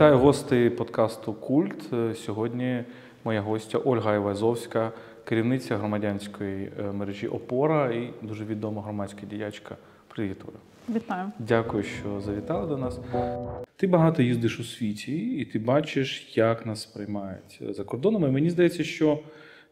Вітаю гостей подкасту Культ. Е, Сьогодні моя гостя Ольга Івазовська, керівниця громадянської е, мережі Опора і дуже відома громадська діячка. Привіт, Оля. Вітаю. Дякую, що завітала до нас. Ти багато їздиш у світі, і ти бачиш, як нас сприймають за кордонами. Мені здається, що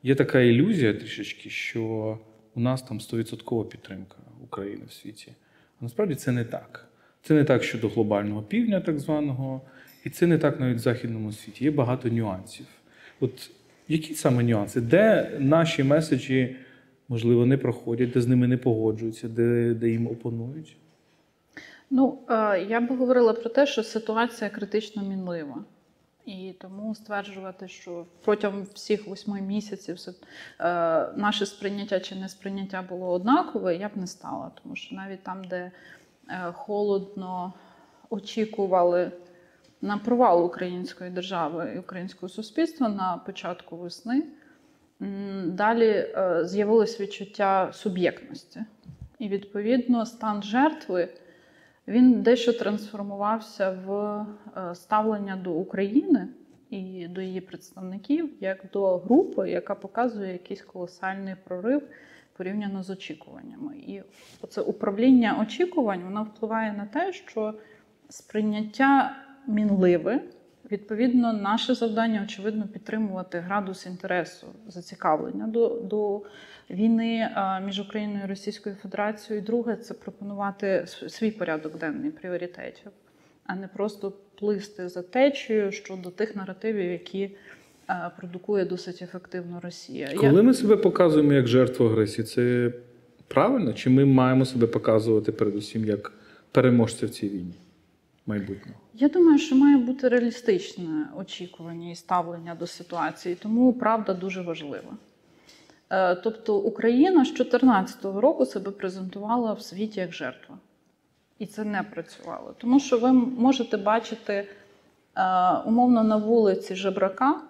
є така ілюзія трішечки, що у нас там 100% підтримка України в світі. А насправді це не так. Це не так щодо глобального півдня, так званого, і це не так навіть в західному світі. Є багато нюансів. От які саме нюанси? Де наші меседжі, можливо, не проходять, де з ними не погоджуються, де, де їм опонують? Ну е, я би говорила про те, що ситуація критично мінлива. І тому стверджувати, що протягом всіх восьми місяців е, наше сприйняття чи несприйняття було однакове, я б не стала. Тому що навіть там, де е, холодно очікували на провал української держави і українського суспільства на початку весни, далі е, з'явилось відчуття суб'єктності. І відповідно стан жертви він дещо трансформувався в е, ставлення до України і до її представників як до групи, яка показує якийсь колосальний прорив порівняно з очікуваннями. І це управління очікувань воно впливає на те, що сприйняття мінливе. Відповідно, наше завдання очевидно підтримувати градус інтересу, зацікавлення до, до війни між Україною і Російською Федерацією. І Друге це пропонувати свій порядок денний пріоритетів, а не просто плисти за течією щодо тих наративів, які продукує досить ефективно Росія. Я- Коли ми себе показуємо як жертву агресії, це правильно? Чи ми маємо себе показувати передусім як переможця в цій війні майбутнього? Я думаю, що має бути реалістичне очікування і ставлення до ситуації, тому правда дуже важлива. Е, Тобто Україна з 2014 року себе презентувала в світі як жертва. І це не працювало. Тому що ви можете бачити е, умовно на вулиці жебрака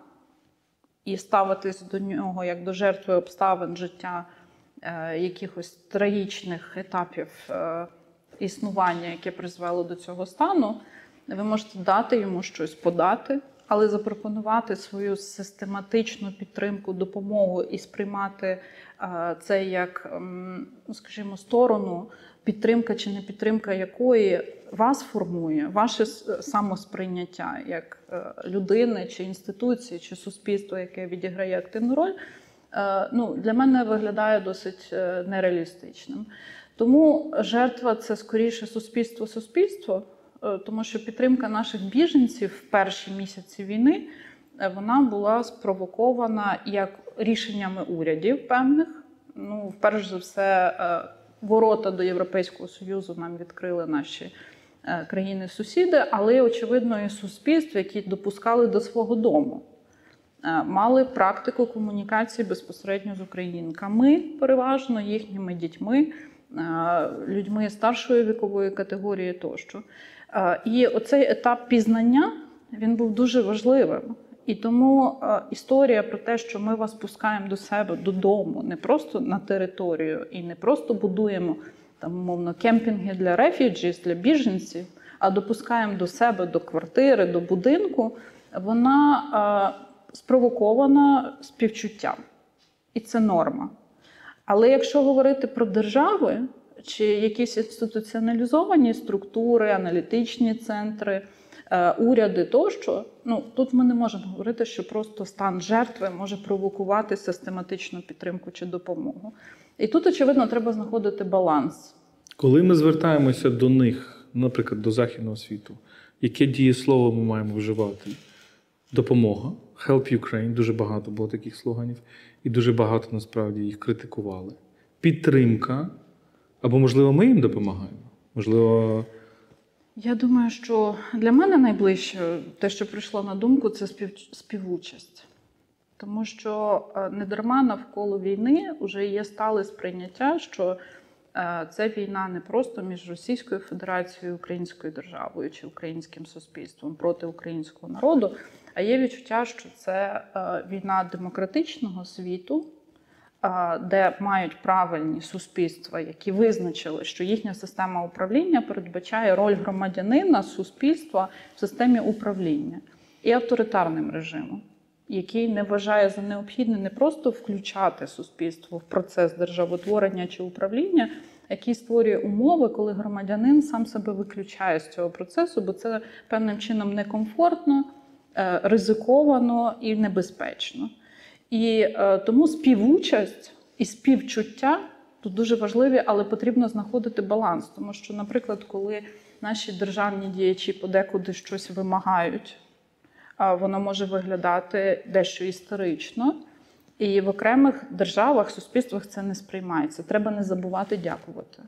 і ставитись до нього як до жертви обставин життя е, якихось трагічних етапів існування, яке призвело до цього стану. Ви можете дати йому щось подати, але запропонувати свою систематичну підтримку, допомогу і сприймати е, це як, ем, ну, скажімо, сторону, підтримка чи не підтримка якої вас формує, ваше самосприйняття як е, людини, чи інституції, чи суспільства, яке відіграє активну роль. е, Ну, для мене виглядає досить нереалістичним. Тому жертва це скоріше суспільство-суспільство, е, тому що підтримка наших біженців в перші місяці війни е, вона була спровокована як рішеннями урядів певних. Ну, вперше за все, е, ворота до Європейського Союзу нам відкрили наші країни-сусіди, але очевидно і суспільств, які допускали до свого дому. Мали практику комунікації безпосередньо з українками, переважно їхніми дітьми, людьми старшої вікової категорії тощо. Е, І оцей етап пізнання він був дуже важливим. І тому е, історія про те, що ми вас пускаємо до себе додому, не просто на територію і не просто будуємо там, умовно, кемпінги для рефюджіс, для біженців, а допускаємо до себе до квартири, до будинку, вона е, спровокована співчуттям. І це норма. Але якщо говорити про держави чи якісь інституціоналізовані структури, аналітичні центри, е, уряди тощо, ну тут ми не можемо говорити, що просто стан жертви може провокувати систематичну підтримку чи допомогу. І тут, очевидно, треба знаходити баланс. Коли ми звертаємося до них, наприклад, до західного світу, яке дієслово ми маємо вживати? Допомога, Help Ukraine, дуже багато було таких слоганів, і дуже багато насправді їх критикували. Підтримка, або, можливо, ми їм допомагаємо. Можливо, Я думаю, що для мене найближче те, що прийшло на думку, це спів... співучасть. Тому що е, недарма навколо війни вже є стале сприйняття, що це війна не просто між Російською Федерацією і Українською державою чи українським суспільством проти українського народу, а є відчуття, що це е, війна демократичного світу де мають правильні суспільства, які визначили, що їхня система управління передбачає роль громадянина суспільства в системі управління і авторитарним режимом, який не вважає за необхідне не просто включати суспільство в процес державотворення чи управління, який створює умови, коли громадянин сам себе виключає з цього процесу, бо це певним чином некомфортно, е, ризиковано і небезпечно. І е, тому співучасть і співчуття тут дуже важливі, але потрібно знаходити баланс. Тому що, наприклад, коли наші державні діячі подекуди щось вимагають, воно може виглядати дещо історично. І в окремих державах, суспільствах це не сприймається. Треба не забувати дякувати.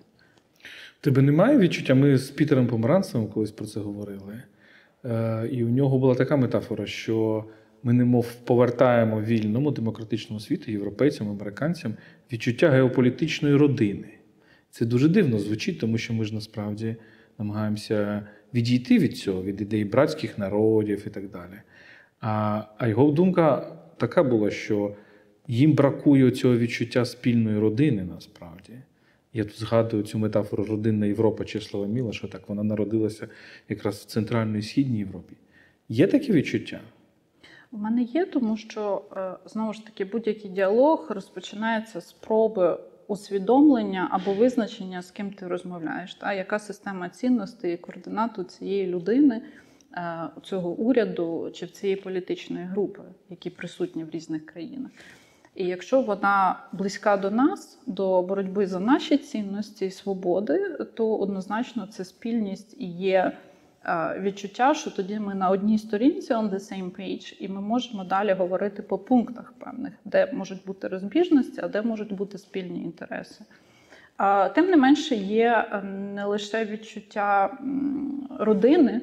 Тебе немає відчуття? Ми з Пітером Помаранцевим колись про це говорили. Е, і у нього була така метафора, що ми немов повертаємо вільному демократичному світу, європейцям, американцям відчуття геополітичної родини. Це дуже дивно звучить, тому що ми ж насправді намагаємося відійти від цього, від ідей братських народів і так далі. А, а його думка така була, що їм бракує цього відчуття спільної родини насправді. Я тут згадую цю метафору родинна Європа Чеслава Міла, що так вона народилася якраз в Центральній і Східній Європі. Є таке відчуття? У мене є, тому що е, знову ж таки будь-який діалог розпочинається з спроби усвідомлення або визначення, з ким ти розмовляєш, та яка система цінностей і координат у цієї людини, е, цього уряду чи в цієї політичної групи, які присутні в різних країнах. І якщо вона близька до нас, до боротьби за наші цінності і свободи, то однозначно це спільність і є е, відчуття, що тоді ми на одній сторінці on the same page, і ми можемо далі говорити по пунктах певних, де можуть бути розбіжності, а де можуть бути спільні інтереси. Тим не менше, є е, не лише відчуття родини,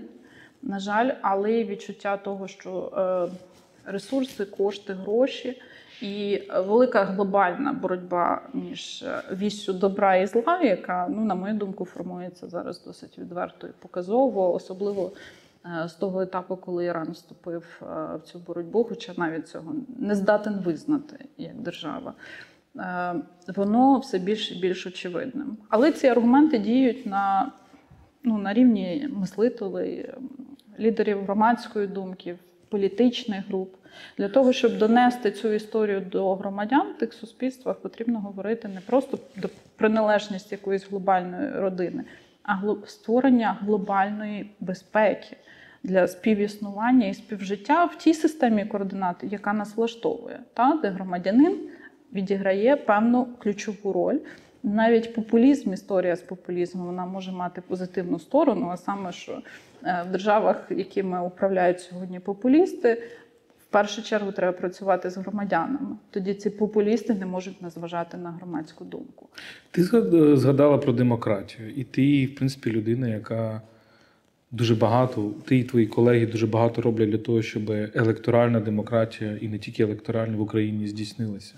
на жаль, але й відчуття того, що е, ресурси, кошти, гроші і велика глобальна боротьба між е, віссю добра і зла, яка, ну, на мою думку, формується зараз досить відверто і показово, особливо е, з того етапу, коли Іран вступив е, в цю боротьбу, хоча навіть цього не здатен визнати як держава. Воно все більш і більш очевидним. Але ці аргументи діють на, ну, на рівні мислителей, лідерів громадської думки, політичних груп. Для того, щоб донести цю історію до громадян в тих суспільствах, потрібно говорити не просто до приналежність якоїсь глобальної родини, а створення глобальної безпеки для співіснування і співжиття в тій системі координат, яка нас влаштовує, та, де громадянин відіграє певну ключову роль. Навіть популізм, історія з популізмом, вона може мати позитивну сторону, а саме, що е, в державах, якими управляють сьогодні популісти, першу чергу треба працювати з громадянами. Тоді ці популісти не можуть назважати на громадську думку. Ти згадала про демократію, і ти, в принципі, людина, яка дуже багато, ти і твої колеги дуже багато роблять для того, щоб електоральна демократія і не тільки електоральна в Україні здійснилася.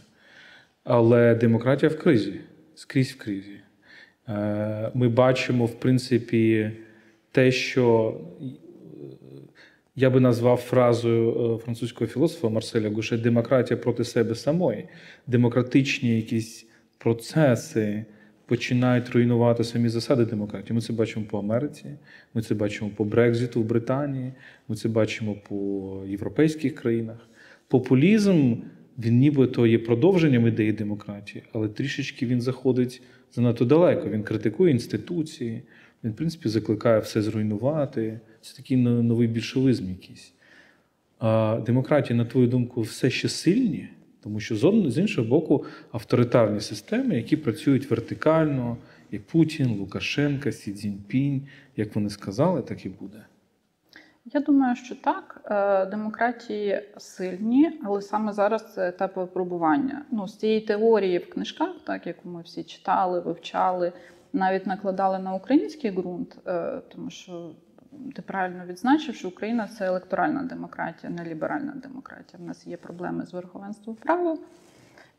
Але демократія в кризі, скрізь в кризі. Е, Ми бачимо, в принципі, те, що я би назвав фразою е, французького філософа Марселя Гуше демократія проти себе самої. Демократичні якісь процеси починають руйнувати самі засади демократії. Ми це бачимо по Америці, ми це бачимо по Брекзиту в Британії, ми це бачимо по європейських країнах. Популізм він нібито є продовженням ідеї демократії, але трішечки він заходить занадто далеко. Він критикує інституції, він, в принципі, закликає все зруйнувати. Це такий новий більшовизм якийсь. А демократії, на твою думку, все ще сильні, тому що з іншого боку авторитарні системи, які працюють вертикально, як Путін, Лукашенка, Сі Цзіньпінь, як вони сказали, так і буде. Я думаю, що так. Е, Демократії сильні, але саме зараз це етап випробування. Ну, з цієї теорії в книжках, так яку ми всі читали, вивчали, навіть накладали на український ґрунт, е, тому що ти правильно відзначив, що Україна це електоральна демократія, не ліберальна демократія. В нас є проблеми з верховенством права.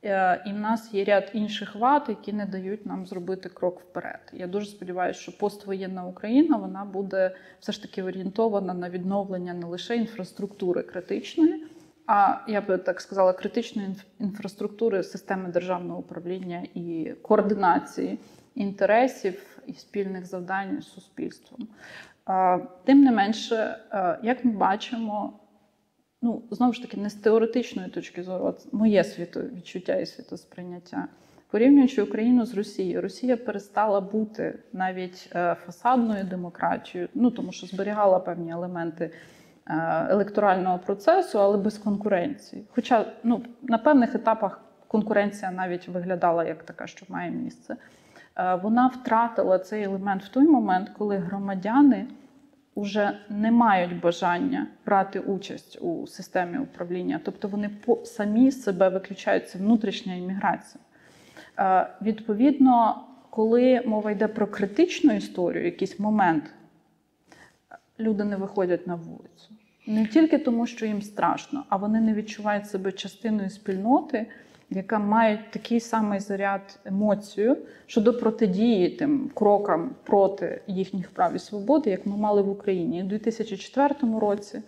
Е, І в нас є ряд інших вад, які не дають нам зробити крок вперед. Я дуже сподіваюся, що поствоєнна Україна вона буде все ж таки орієнтована на відновлення не лише інфраструктури критичної, а я би так сказала, критичної інфраструктури системи державного управління і координації інтересів і спільних завдань з суспільством. Тим не менше, е, як ми бачимо, ну знову ж таки, не з теоретичної точки зору, от моє світовідчуття і світосприйняття. Порівнюючи Україну з Росією, Росія перестала бути навіть е, фасадною демократією, ну тому що зберігала певні елементи е, електорального процесу, але без конкуренції. Хоча ну, на певних етапах конкуренція навіть виглядала як така, що має місце. Вона втратила цей елемент в той момент, коли громадяни вже не мають бажання брати участь у системі управління, тобто вони самі себе виключають це внутрішня імміграція. Е, Відповідно, коли мова йде про критичну історію, якийсь момент, люди не виходять на вулицю. Не тільки тому, що їм страшно, а вони не відчувають себе частиною спільноти, яка має такий самий заряд емоцію щодо протидії тим крокам проти їхніх прав і свободи, як ми мали в Україні в 2004 році.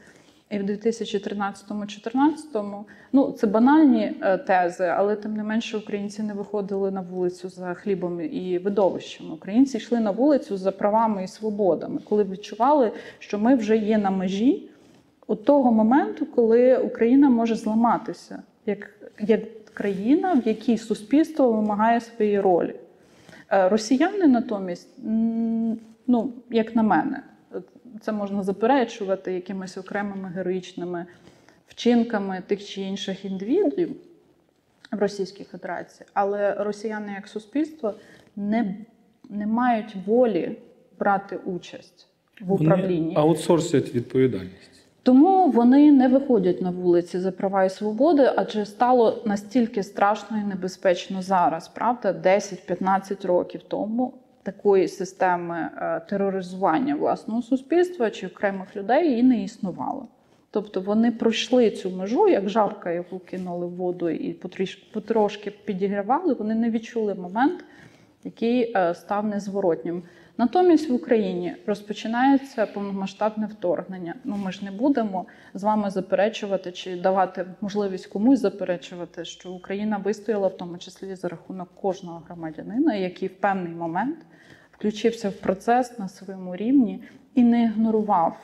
І в 2013-2014, ну це банальні е, тези, але тим не менше українці не виходили на вулицю за хлібом і видовищами. Українці йшли на вулицю за правами і свободами, коли відчували, що ми вже є на межі от того моменту, коли Україна може зламатися як, як країна, в якій суспільство вимагає своєї ролі. Е, Росіяни натомість, ну як на мене, це можна заперечувати якимись окремими героїчними вчинками тих чи інших індивідів в Російській Федерації, але росіяни як суспільство не, не мають волі брати участь в управлінні. Вони аутсорсять відповідальність. Тому вони не виходять на вулиці за права і свободи, адже стало настільки страшно і небезпечно зараз. Правда, 10-15 років тому такої системи е, тероризування власного суспільства чи окремих людей і не існувало. Тобто вони пройшли цю межу, як жабка, яку кинули в воду і потрошки підігрівали. Вони не відчули момент, який е, став незворотнім. Натомість в Україні розпочинається повномасштабне вторгнення. Ну ми ж не будемо з вами заперечувати чи давати можливість комусь заперечувати, що Україна вистояла в тому числі за рахунок кожного громадянина, який в певний момент включився в процес на своєму рівні і не ігнорував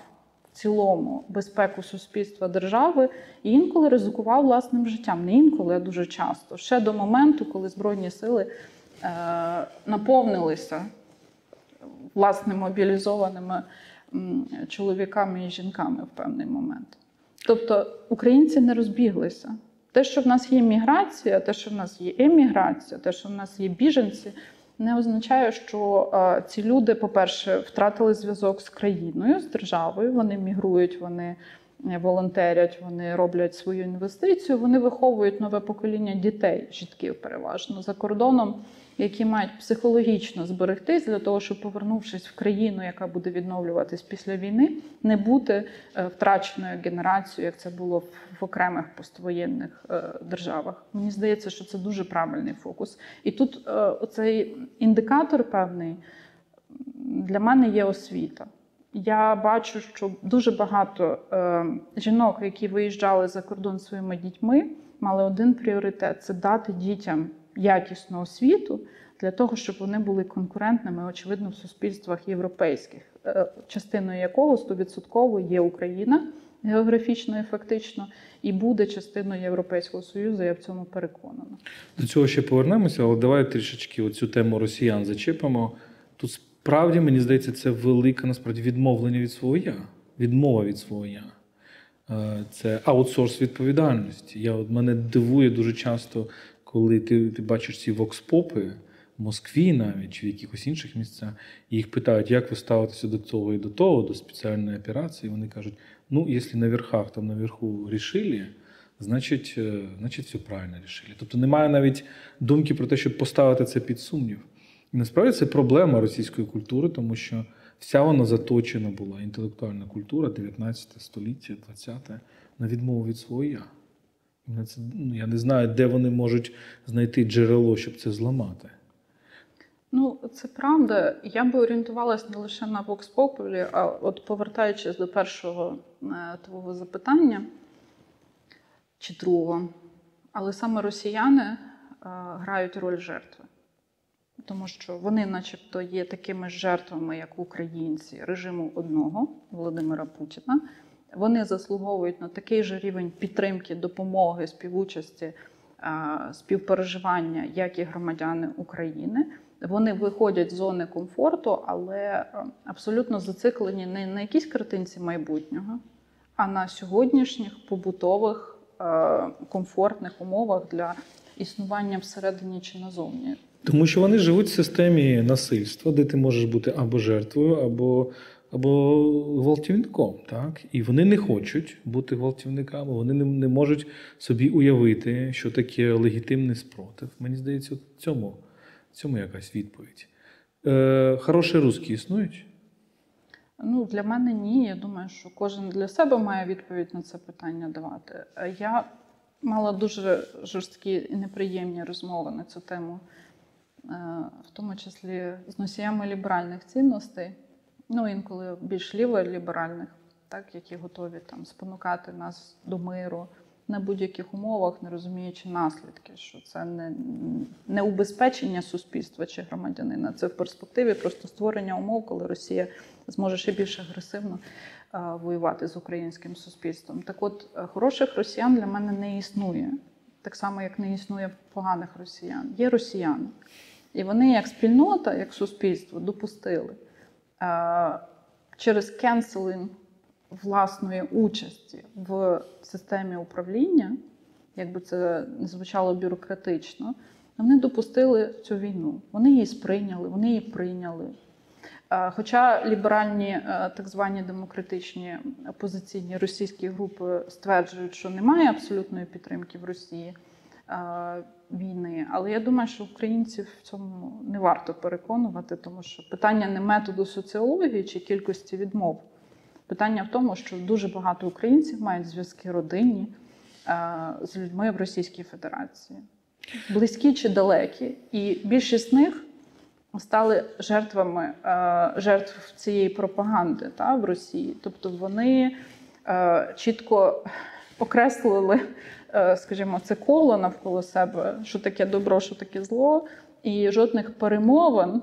в цілому безпеку суспільства держави і інколи ризикував власним життям. Не інколи, а дуже часто. Ще до моменту, коли збройні сили е, наповнилися власне мобілізованими чоловіками і жінками в певний момент. Тобто українці не розбіглися. Те, що в нас є міграція, те, що в нас є еміграція, те, що в нас є біженці, не означає, що е, ці люди, по-перше, втратили зв'язок з країною, з державою. Вони мігрують, вони е, волонтерять, вони роблять свою інвестицію, вони виховують нове покоління дітей, жітків переважно за кордоном, які мають психологічно зберегтись для того, щоб повернувшись в країну, яка буде відновлюватись після війни, не бути е, втраченою генерацією, як це було в, окремих поствоєнних е, державах. Мені здається, що це дуже правильний фокус. І тут е, оцей індикатор певний для мене є освіта. Я бачу, що дуже багато е, жінок, які виїжджали за кордон своїми дітьми, мали один пріоритет це дати дітям якісну освіту для того, щоб вони були конкурентними, очевидно, в суспільствах європейських, е, частиною якого 100% є Україна географічно і фактично, і буде частиною Європейського Союзу. Я в цьому переконана. До цього ще повернемося, але давай трішечки оцю тему росіян зачепимо. Тут справді, мені здається, це велике насправді відмовлення від свого я, відмова від свого я. Е, Це аутсорс відповідальності. Я, от, мене дивує дуже часто, коли ти, ти бачиш ці вокспопи в Москві навіть чи в якихось інших місцях, і їх питають, як ви ставитеся до того і до того, до спеціальної операції. Вони кажуть: ну, якщо на верхах там наверху рішили, значить, е, значить все правильно рішили. Тобто немає навіть думки про те, щоб поставити це під сумнів. І насправді це проблема російської культури, тому що вся вона заточена була, інтелектуальна культура 19 століття, 20 на відмову від свого я. Ну, я не знаю, де вони можуть знайти джерело, щоб це зламати. Ну, це правда. Я би орієнтувалась не лише на Vox Populi, а от повертаючись до першого е, твого запитання, чи другого. Але саме росіяни е, грають роль жертви. Тому що вони, начебто, є такими жертвами, як українці, режиму одного Володимира Путіна. Вони заслуговують на такий же рівень підтримки, допомоги, співучасті, співпереживання, як і громадяни України. Вони виходять з зони комфорту, але е, абсолютно зациклені не на якійсь картинці майбутнього, а на сьогоднішніх побутових е, комфортних умовах для існування всередині чи назовні. Тому що вони живуть в системі насильства, де ти можеш бути або жертвою, або, або гвалтівником. Так? І вони не хочуть бути гвалтівниками, вони не, не можуть собі уявити, що таке легітимний спротив. Мені здається, в цьому, цьому якась відповідь. Е, хороші русські існують? Ну, для мене ні. Я думаю, що кожен для себе має відповідь на це питання давати. Е, Я мала дуже жорсткі і неприємні розмови на цю тему, е, в тому числі з носіями ліберальних цінностей, ну інколи більш ліволіберальних, так, які готові там спонукати нас до миру на будь-яких умовах, не розуміючи наслідки, що це не, не убезпечення суспільства чи громадянина, це в перспективі просто створення умов, коли Росія зможе ще більш агресивно воювати з українським суспільством. Так от, е, хороших росіян для мене не існує, так само, як не існує поганих росіян. Є росіяни. І вони, як спільнота, як суспільство, допустили через кенселінг власної участі в системі управління, як би це не звучало бюрократично, вони допустили цю війну. Вони її сприйняли, вони її прийняли. Е, Хоча ліберальні, е, так звані демократичні опозиційні російські групи стверджують, що немає абсолютної підтримки в Росії е, війни, але я думаю, що українців в цьому не варто переконувати, тому що питання не методу соціології чи кількості відмов. Питання в тому, що дуже багато українців мають зв'язки родинні е, з людьми в Російській Федерації, близькі чи далекі, і більшість з них стали жертвами е, жертв цієї пропаганди та, в Росії. Тобто вони е, чітко окреслили, скажімо, це коло навколо себе, що таке добро, що таке зло, і жодних перемовин е,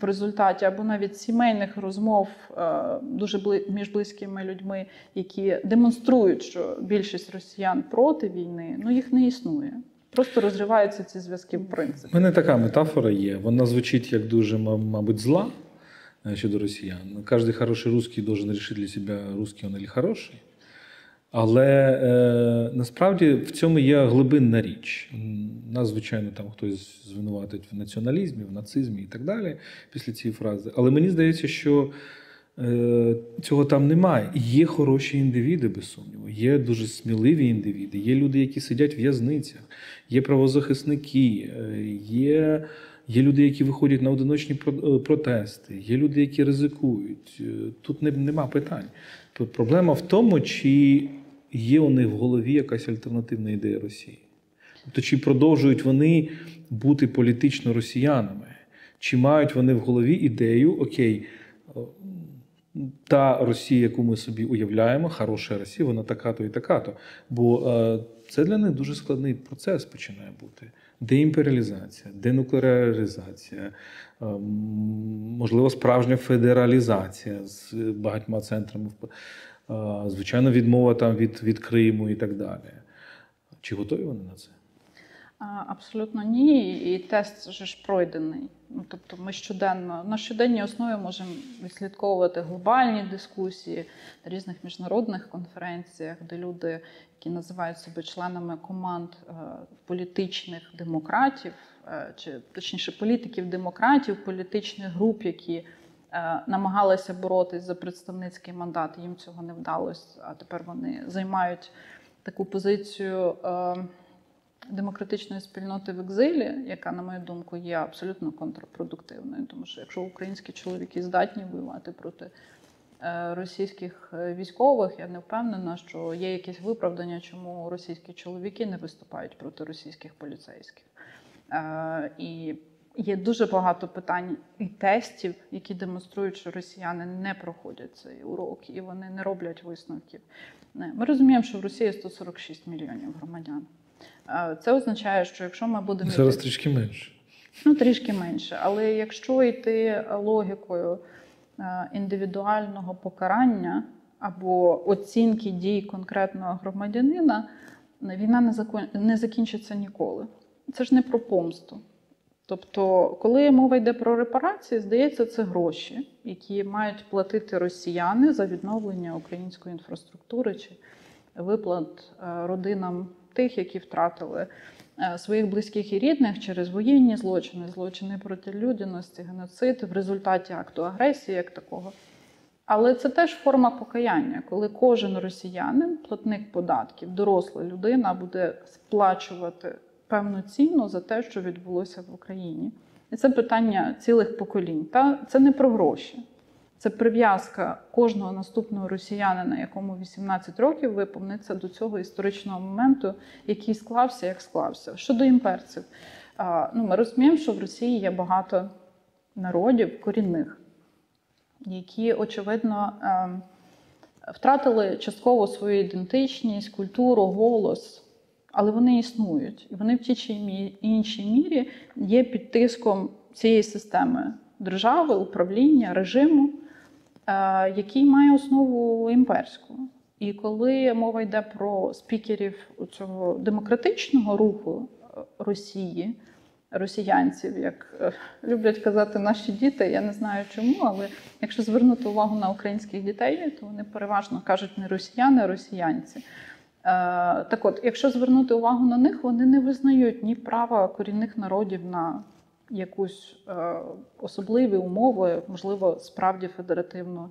в результаті або навіть сімейних розмов е, дуже між близькими людьми, які демонструють, що більшість росіян проти війни, ну їх не існує. Просто розриваються ці зв'язки в принципі. У мене така метафора є. Вона звучить як дуже, мабуть, зла е, щодо росіян. Кожен хороший русский должен решить для себе, русский он или хороший. Але е, насправді в цьому є глибинна річ. Нас, звичайно, там хтось звинуватить в націоналізмі, в нацизмі і так далі після цієї фрази. Але мені здається, що е, цього там немає. Є хороші індивіди, без сумніву. Є дуже сміливі індивіди, є люди, які сидять в в'язницях, є правозахисники, е, є. Є люди, які виходять на одиночні е, протести, є люди, які ризикують. Е, Тут не, нема питань. Проблема в тому, чи є у них в голові якась альтернативна ідея Росії. Тобто, чи продовжують вони бути політично росіянами, чи мають вони в голові ідею, окей, та Росія, яку ми собі уявляємо, хороша Росія, вона така-то і така-то. Бо е, це для них дуже складний процес починає бути. Деімперіалізація, денуклеаризація, е, можливо, справжня федералізація з багатьма центрами, звичайно, відмова там від, від Криму і так далі. Чи готові вони на це? Абсолютно ні. І тест же ж пройдений. Ну, тобто ми щоденно на щоденній основі можемо відслідковувати глобальні дискусії на різних міжнародних конференціях, де люди, які називають себе членами команд е, політичних демократів, е, чи точніше політиків демократів, політичних груп, які намагалися боротись за представницький мандат, їм цього не вдалося. А тепер вони займають таку позицію. е, демократичної спільноти в екзилі, яка, на мою думку, є абсолютно контрпродуктивною, тому що якщо українські чоловіки здатні воювати проти е, російських е, військових, я не впевнена, що є якесь виправдання, чому російські чоловіки не виступають проти російських поліцейських. Е, І є дуже багато питань і тестів, які демонструють, що росіяни не проходять цей урок і вони не роблять висновків. Не. Ми розуміємо, що в Росії 146 мільйонів громадян. Е, Це означає, що якщо ми будемо Зараз йти- трішки менше. Ну, трішки менше. Але якщо йти логікою е, індивідуального покарання або оцінки дій конкретного громадянина, війна не закінчиться ніколи. Це ж не про помсту. Тобто, коли мова йде про репарації, здається, це гроші, які мають платити росіяни за відновлення української інфраструктури чи виплат е, родинам тих, які втратили е, своїх близьких і рідних через воєнні злочини, злочини проти людяності, геноцид в результаті акту агресії як такого. Але це теж форма покаяння, коли кожен росіянин, платник податків, доросла людина буде сплачувати певну ціну за те, що відбулося в Україні. І це питання цілих поколінь. Та це не про гроші. Це прив'язка кожного наступного росіянина, якому 18 років виповниться до цього історичного моменту, який склався, як склався. Щодо імперців, ну, ми розуміємо, що в Росії є багато народів корінних, які, очевидно, ем, втратили частково свою ідентичність, культуру, голос, але вони існують. І вони в тій чи іншій мірі є під тиском цієї системи держави, управління, режиму, е, який має основу імперську. І коли мова йде про спікерів цього демократичного руху е, Росії, росіянців, як е, люблять казати наші діти, я не знаю чому, але якщо звернути увагу на українських дітей, то вони переважно кажуть не росіяни, а росіянці. Е, Так от, якщо звернути увагу на них, вони не визнають ні права корінних народів на якусь е, особливі умови, можливо, справді федеративну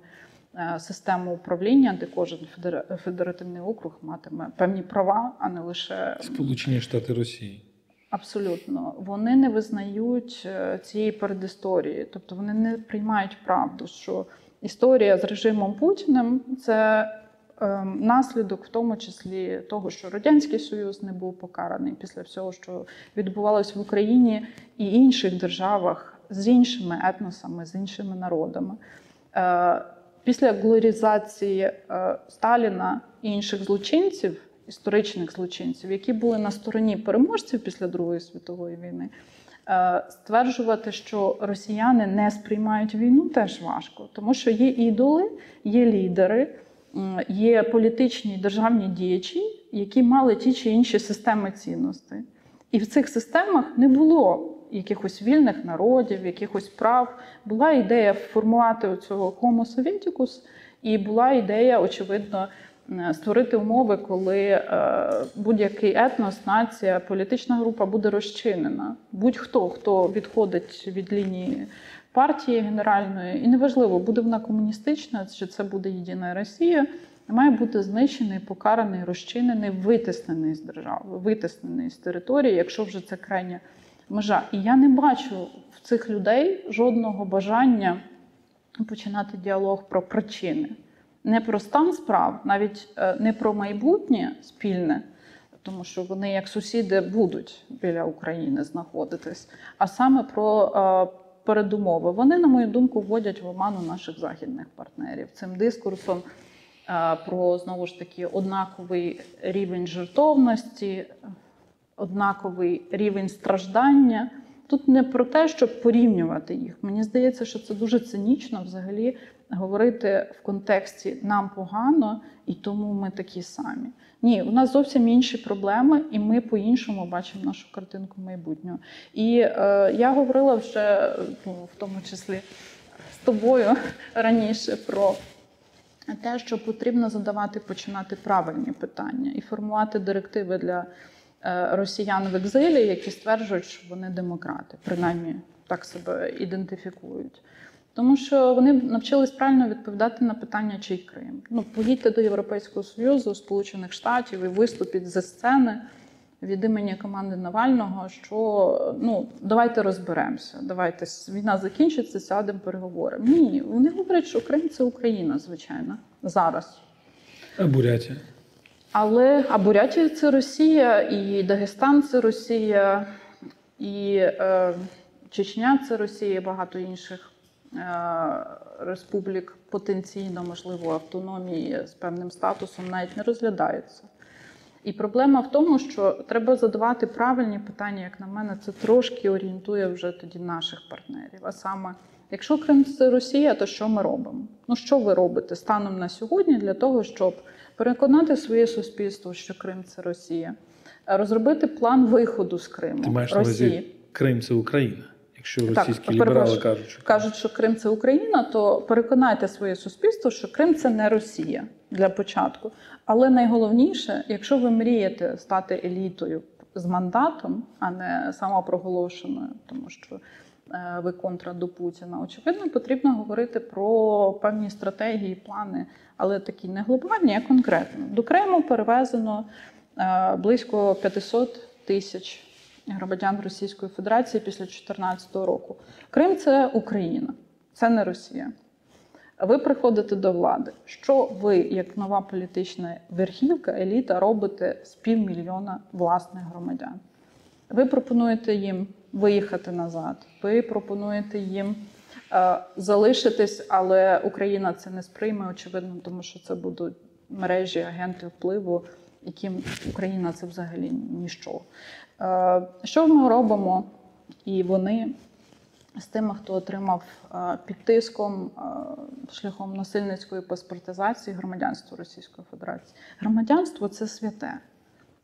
е, систему управління, де кожен федера- федеративний округ матиме певні права, а не лише Сполучені Штати Росії. Абсолютно, вони не визнають цієї передісторії, тобто вони не приймають правду, що історія з режимом Путіним це наслідок, в тому числі того, що радянський союз не був покараний після всього, що відбувалось в Україні і інших державах з іншими етносами, з іншими народами. Е, Після глорізації е, Сталіна і інших злочинців, історичних злочинців, які були на стороні переможців після Другої світової війни, е, стверджувати, що росіяни не сприймають війну, теж важко, тому що є ідоли, є лідери, є політичні державні діячі, які мали ті чи інші системи цінностей. І в цих системах не було якихось вільних народів, якихось прав. Була ідея формувати цього Homo Sovieticus, і була ідея, очевидно, створити умови, коли е, будь-який етнос, нація, політична група буде розчинена. Будь-хто, хто відходить від лінії партії генеральної, і неважливо, буде вона комуністична, чи це буде єдина Росія. Має бути знищений, покараний, розчинений, витиснений з держави, витиснений з території, якщо вже це крайня межа. І я не бачу в цих людей жодного бажання починати діалог про причини, не про стан справ, навіть е, не про майбутнє спільне, тому що вони, як сусіди, будуть біля України знаходитись, а саме про е, передумови. Вони, на мою думку, вводять в оману наших західних партнерів цим дискурсом. е, Про знову ж таки однаковий рівень жертовності, однаковий рівень страждання. Тут не про те, щоб порівнювати їх. Мені здається, що це дуже цинічно взагалі говорити в контексті нам погано і тому ми такі самі. Ні, у нас зовсім інші проблеми, і ми по-іншому бачимо нашу картинку майбутнього. І е, я говорила вже ну, в тому числі з тобою раніше про те, що потрібно задавати, починати правильні питання і формувати директиви для е, росіян в екзилі, які стверджують, що вони демократи, принаймні так себе ідентифікують. Тому що вони навчились правильно відповідати на питання, чий Крим. Ну, поїдьте до Європейського Союзу, Сполучених Штатів і виступіть зі сцени від імені команди Навального, що ну давайте розберемося, давайте війна закінчиться, сядемо, переговоримо. Ні, вони говорять, що Крим це Україна, звичайно, зараз. А Бурятія? Але а Бурятія це Росія, і Дагестан це Росія, і е, Чечня це Росія, і багато інших республік потенційно можливо автономії з певним статусом навіть не розглядаються. І проблема в тому, що треба задавати правильні питання, як на мене, це трошки орієнтує вже тоді наших партнерів. А саме, якщо Крим це Росія, то що ми робимо? Ну що ви робите станом на сьогодні для того, щоб переконати своє суспільство, що Крим це Росія, розробити план виходу з Криму Ти маєш на Росії. увазі Крим це Україна. Якщо Так, російські перепрошую. ліберали кажуть, що кажуть, що Крим це Україна, то переконайте своє суспільство, що Крим це не Росія для початку. Але найголовніше, якщо ви мрієте стати елітою з мандатом, а не самопроголошеною, тому що е, ви контра до Путіна, очевидно, потрібно говорити про певні стратегії, плани, але такі не глобальні, а конкретно. До Криму перевезено е, близько 500 тисяч громадян Російської Федерації після 2014 року. Крим це Україна, це не Росія. Ви приходите до влади. Що ви, як нова політична верхівка, еліта, робите з півмільйона власних громадян? Ви пропонуєте їм виїхати назад. Ви пропонуєте їм е, залишитись, але Україна це не сприйме, очевидно, тому що це будуть мережі агенти впливу, яким Україна це взагалі ніщо. Е, що ми робимо? І вони з тими, хто отримав е, під тиском е, шляхом насильницької паспортизації громадянство Російської Федерації. Громадянство це святе.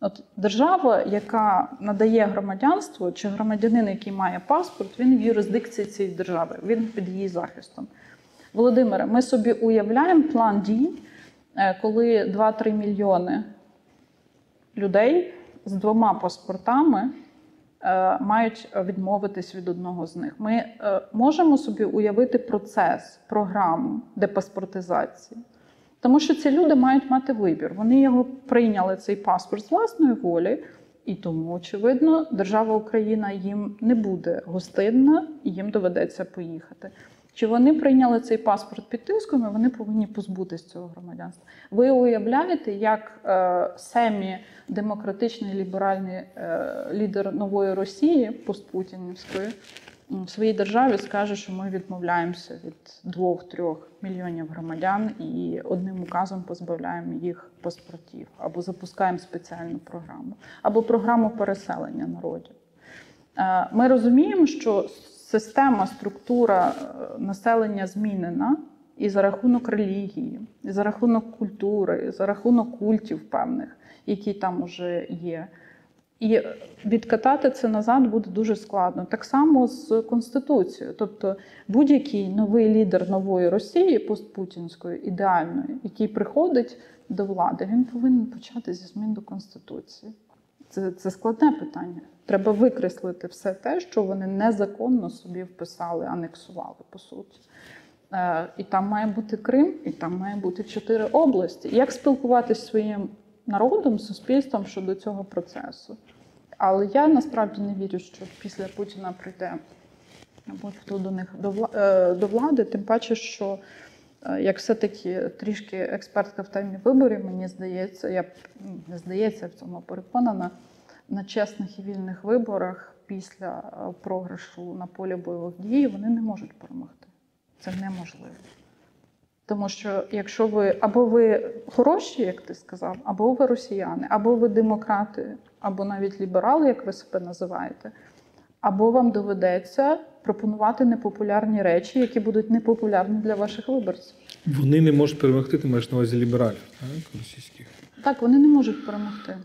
От держава, яка надає громадянство, чи громадянин, який має паспорт, він в юрисдикції цієї держави, він під її захистом. Володимире, ми собі уявляємо план дій, коли 2-3 мільйони людей з двома паспортами е, мають відмовитись від одного з них. Ми е, можемо собі уявити процес, програму депаспортизації. Тому що ці люди мають мати вибір. Вони його прийняли цей паспорт з власної волі, і тому, очевидно, держава Україна їм не буде гостинна і їм доведеться поїхати. Чи вони прийняли цей паспорт під тиском, і вони повинні позбутись цього громадянства? Ви уявляєте, як е, семі демократичний ліберальний е, лідер нової Росії постпутінівської в своїй державі скаже, що ми відмовляємося від двох-трьох мільйонів громадян і одним указом позбавляємо їх паспортів, або запускаємо спеціальну програму, або програму переселення народів. Е, Ми розуміємо, що система, структура е, населення змінена і за рахунок релігії, і за рахунок культури, і за рахунок культів певних, які там вже є. І відкатати це назад буде дуже складно. Так само з Конституцією. Тобто будь-який новий лідер нової Росії, постпутінської, ідеальної, який приходить до влади, він повинен почати зі змін до Конституції. Це, це складне питання. Треба викреслити все те, що вони незаконно собі вписали, анексували, по суті. Е, і там має бути Крим, і там має бути чотири області. Як спілкуватися своїм народом, суспільством щодо цього процесу? Але я насправді не вірю, що після Путіна прийде будь-хто до них е, до влади, тим паче, що як все-таки трішки експертка в темі виборів, мені здається, я не здається, в цьому переконана, на чесних і вільних виборах після е, програшу на полі бойових дій вони не можуть перемогти. Це неможливо. Тому що якщо ви або ви хороші, як ти сказав, або ви росіяни, або ви демократи, або навіть ліберали, як ви себе називаєте, або вам доведеться пропонувати непопулярні речі, які будуть непопулярні для ваших виборців. вони не можуть перемогти, ти маєш на увазі лібералів, так, російських. Так, вони не можуть перемогти.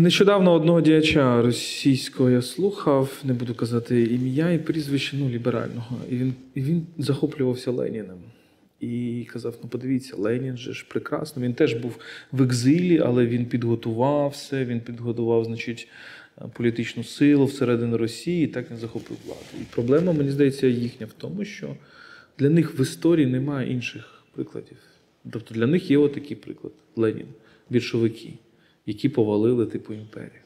Нещодавно одного діяча російського я слухав, не буду казати ім'я і прізвище ну, ліберального. І він, і він захоплювався Леніним. І казав: ну подивіться, Ленін же ж прекрасно. Він теж був в екзилі, але він підготував все, він підготував, значить, політичну силу всередині Росії, і так він захопив владу. І проблема, мені здається, їхня в тому, що для них в історії немає інших прикладів. Тобто для них є отакий приклад Ленін, більшовики, які повалили типу імперію.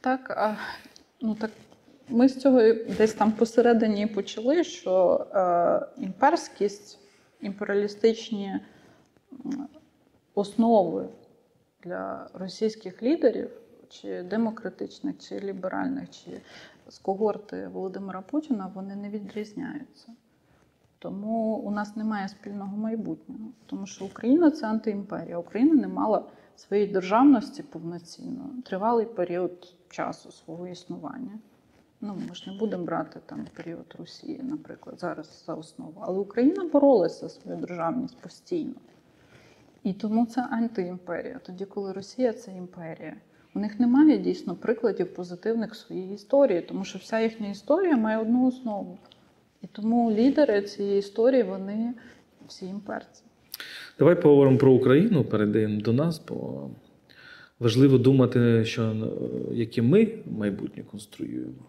Так, а, ну так ми з цього десь там посередині почали, що е, імперськість, імперіалістичні основи для російських лідерів, чи демократичних, чи ліберальних, чи з когорти Володимира Путіна вони не відрізняються. Тому у нас немає спільного майбутнього. Тому що Україна це антиімперія. Україна не мала своєї державності повноцінно тривалий період часу свого існування. Ну, ми ж не будемо брати там період Росії, наприклад, зараз за основу. Але Україна боролася за свою державність постійно. І тому це антиімперія. Тоді, коли Росія це імперія. У них немає дійсно прикладів позитивних в своїй історії, тому що вся їхня історія має одну основу. І тому лідери цієї історії вони всі імперці. Давай поговоримо про Україну, перейдемо до нас, бо важливо думати, що е, яке ми майбутнє конструюємо.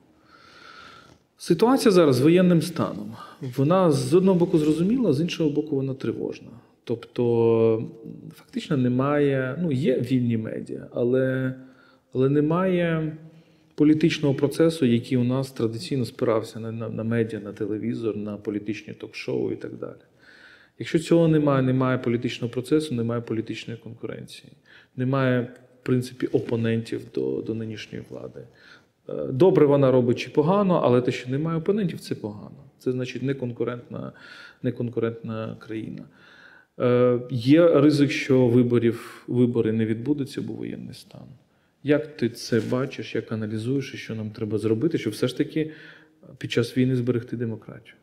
Ситуація зараз з воєнним станом. Вона з одного боку зрозуміла, з іншого боку, вона тривожна. Тобто, фактично немає, ну, є вільні медіа, але, але немає політичного процесу, який у нас традиційно спирався на, на, на медіа, на телевізор, на політичні ток-шоу і так далі. Якщо цього немає, немає політичного процесу, немає політичної конкуренції, немає, в принципі, опонентів до, до нинішньої влади. Е, Добре вона робить чи погано, але те, що немає опонентів, це погано. Це значить неконкурентна, неконкурентна країна. Е, Є ризик, що виборів, вибори не відбудуться, бо воєнний стан. Як ти це бачиш, як аналізуєш, і що нам треба зробити, щоб все ж таки під час війни зберегти демократію?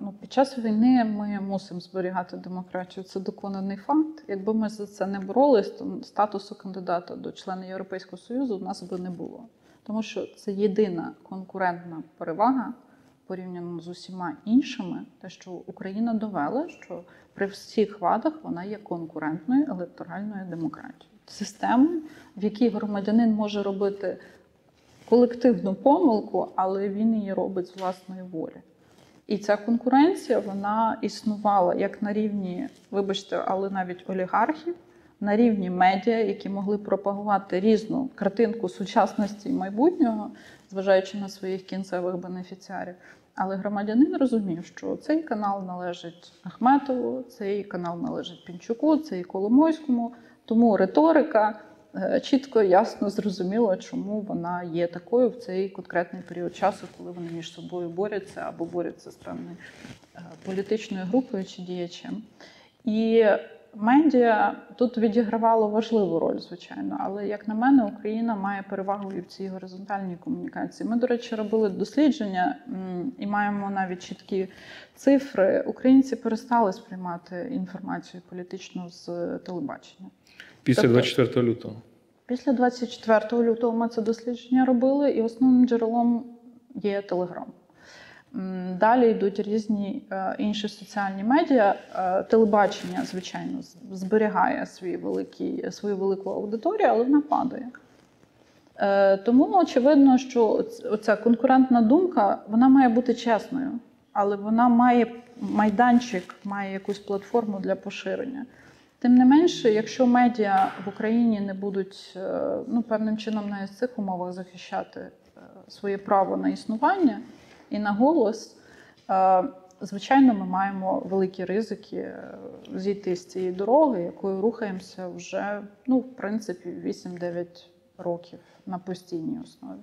Ну, під час війни ми мусимо зберігати демократію. Це доконаний факт. Якби ми за це не боролись, то статусу кандидата до члена Європейського Союзу в нас би не було. Тому що це єдина конкурентна перевага порівняно з усіма іншими, те, що Україна довела, що при всіх вадах вона є конкурентною електоральною демократією. Системою, в якій громадянин може робити колективну помилку, але він її робить з власної волі. І ця конкуренція вона існувала як на рівні, вибачте, але навіть олігархів, на рівні медіа, які могли пропагувати різну картинку сучасності і майбутнього, зважаючи на своїх кінцевих бенефіціарів. Але громадянин розумів, що цей канал належить Ахметову, цей канал належить Пінчуку, цей Коломойському. Тому риторика е, чітко, ясно, зрозуміло, чому вона є такою в цей конкретний період часу, коли вони між собою борються або борються з певною е, політичною групою чи діячем. І медіа тут відігравало важливу роль, звичайно, але як на мене, Україна має перевагу і в цій горизонтальній комунікації. Ми, до речі, робили дослідження і маємо навіть чіткі цифри. Українці перестали сприймати інформацію політичну з телебачення. Після Тобто- 24 лютого. Після 24 лютого ми це дослідження робили, і основним джерелом є Телеграм. Далі йдуть різні е, інші соціальні медіа. Е, Телебачення, звичайно, зберігає свій великий, свою велику аудиторію, але вона падає. Е, Тому очевидно, що оця конкурентна думка вона має бути чесною, але вона має майданчик, має якусь платформу для поширення. Тим не менше, якщо медіа в Україні не будуть ну, певним чином навіть в цих умовах захищати своє право на існування і на голос, е, звичайно, ми маємо великі ризики е, зійти з цієї дороги, якою рухаємося вже, ну, в принципі, 8-9 років на постійній основі.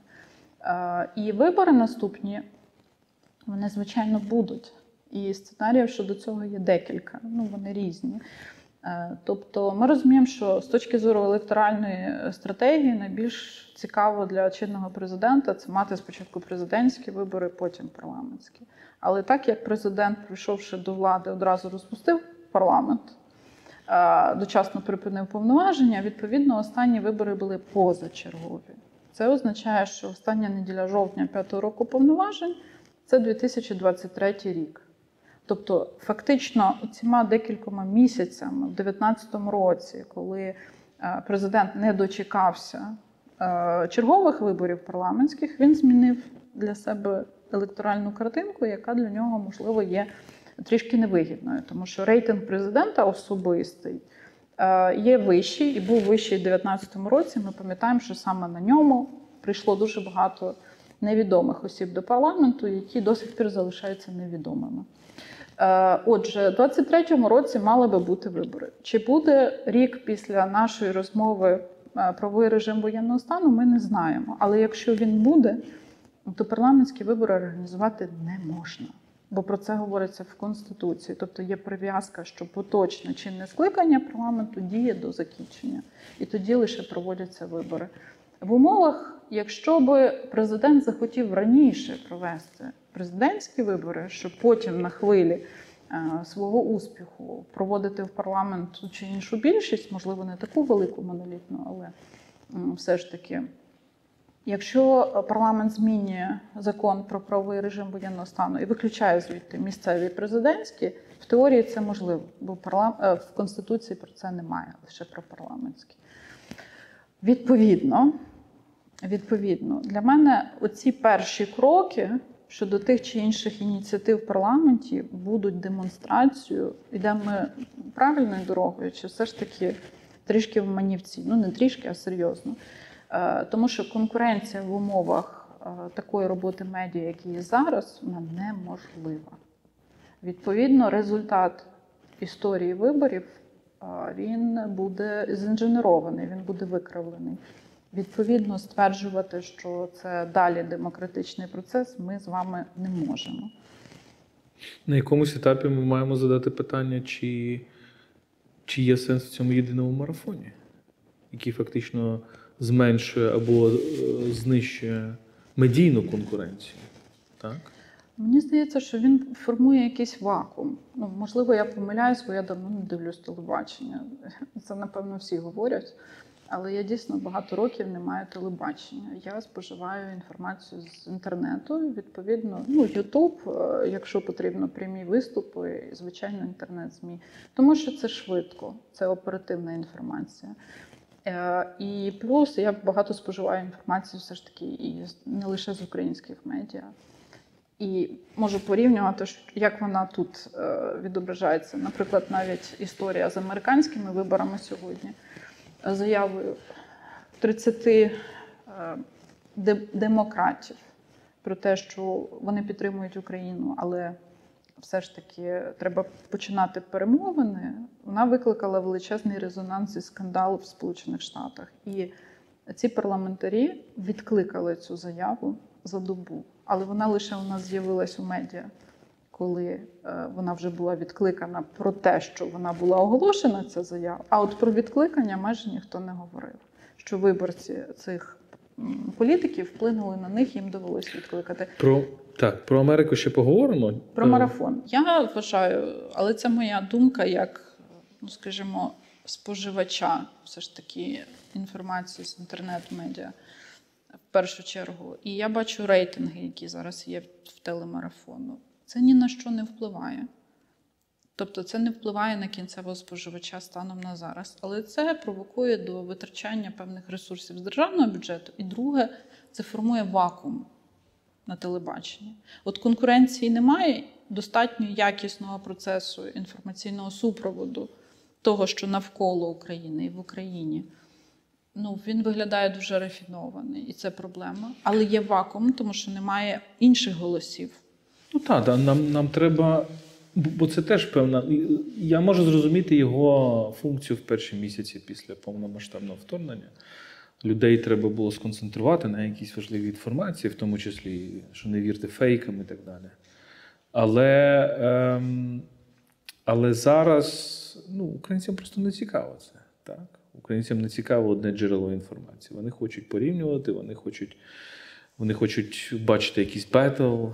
Е, І вибори наступні, вони, звичайно, будуть. І сценаріїв щодо цього є декілька. Ну, вони різні. Е, Тобто ми розуміємо, що з точки зору електоральної стратегії найбільш цікаво для чинного президента це мати спочатку президентські вибори, потім парламентські. Але так як президент, прийшовши до влади, одразу розпустив парламент, е, дочасно припинив повноваження, відповідно, останні вибори були позачергові. Це означає, що остання неділя жовтня п'ятого року повноважень це 2023 рік. Тобто, фактично, цими декількома місяцями, в 2019 році, коли е, президент не дочекався е, чергових виборів парламентських, він змінив для себе електоральну картинку, яка для нього, можливо, є трішки невигідною, тому що рейтинг президента особистий е, є вищий і був вищий у 2019 році. Ми пам'ятаємо, що саме на ньому прийшло дуже багато невідомих осіб до парламенту, які до сих пір залишаються невідомими. Е, Отже, у 23-му році мали би бути вибори. Чи буде рік після нашої розмови е, правовий режим воєнного стану, ми не знаємо. Але якщо він буде, то парламентські вибори організувати не можна. Бо про це говориться в Конституції. Тобто є прив'язка, що поточне чинне скликання парламенту діє до закінчення, і тоді лише проводяться вибори. В умовах, якщо би президент захотів раніше провести президентські вибори, щоб потім на хвилі е, свого успіху проводити в парламент ту чи іншу більшість, можливо, не таку велику монолітну, але все ж таки. Якщо парламент змінює закон про правовий режим воєнного стану і виключає звідти місцеві президентські, в теорії це можливо, бо е, в Конституції про це немає, лише про парламентські. Відповідно, відповідно, для мене оці перші кроки щодо тих чи інших ініціатив в парламенті будуть демонстрацією, йдемо ми правильною дорогою, чи все ж таки трішки в манівці. Ну не трішки, а серйозно. Е, Тому що конкуренція в умовах е, такої роботи медіа, які є зараз, вона неможлива. Відповідно, результат історії виборів е, він буде зінженерований, він буде викривлений. Відповідно, стверджувати, що це далі демократичний процес, ми з вами не можемо. На якомусь етапі ми маємо задати питання, чи, чи є сенс в цьому єдиному марафоні, який фактично зменшує або е, знищує медійну конкуренцію. Так? Мені здається, що він формує якийсь вакуум. Ну, можливо, я помиляюсь, бо я давно не дивлюсь телебачення. Це, напевно, всі говорять. Але я дійсно багато років не маю телебачення. Я споживаю інформацію з інтернету. Відповідно, ну Ютуб, е, якщо потрібно, прямі виступи, звичайно, інтернет-змі. Тому що це швидко, це оперативна інформація. Е, І плюс я багато споживаю інформації все ж таки і не лише з українських медіа. І можу порівнювати, як вона тут е, відображається. Наприклад, навіть історія з американськими виборами сьогодні, заявою 30 е, демократів про те, що вони підтримують Україну, але все ж таки треба починати перемовини. Вона викликала величезний резонанс і скандал в Сполучених Штатах. І ці парламентарі відкликали цю заяву за добу, але вона лише у нас з'явилась у медіа, коли е, вона вже була відкликана про те, що вона була оголошена, ця заява. А от про відкликання майже ніхто не говорив. Що виборці цих політиків вплинули на них, їм довелось відкликати. Про, так, про Америку ще поговоримо. Про Е, марафон. Я вважаю, але це моя думка як, ну скажімо, споживача все ж таки інформації з інтернет-медіа в першу чергу. І я бачу рейтинги, які зараз є в телемарафону. Це ні на що не впливає. Тобто це не впливає на кінцевого споживача станом на зараз. Але це провокує до витрачання певних ресурсів з державного бюджету. І друге, це формує вакуум на телебаченні. От конкуренції немає, достатньо якісного процесу інформаційного супроводу того, що навколо України і в Україні. Ну, він виглядає дуже рафінований, і це проблема. Але є вакуум, тому що немає інших голосів. Ну так, да, нам, нам треба. Бо це теж певна. Я можу зрозуміти його функцію в перші місяці після повномасштабного вторгнення. Людей треба було сконцентрувати на якійсь важливій інформації, в тому числі, що не вірте фейкам і так далі. Але, ем, але зараз ну, українцям просто не цікаво це. Так? Українцям не цікаво одне джерело інформації. Вони хочуть порівнювати, вони хочуть вони хочуть бачити якийсь бетл. е,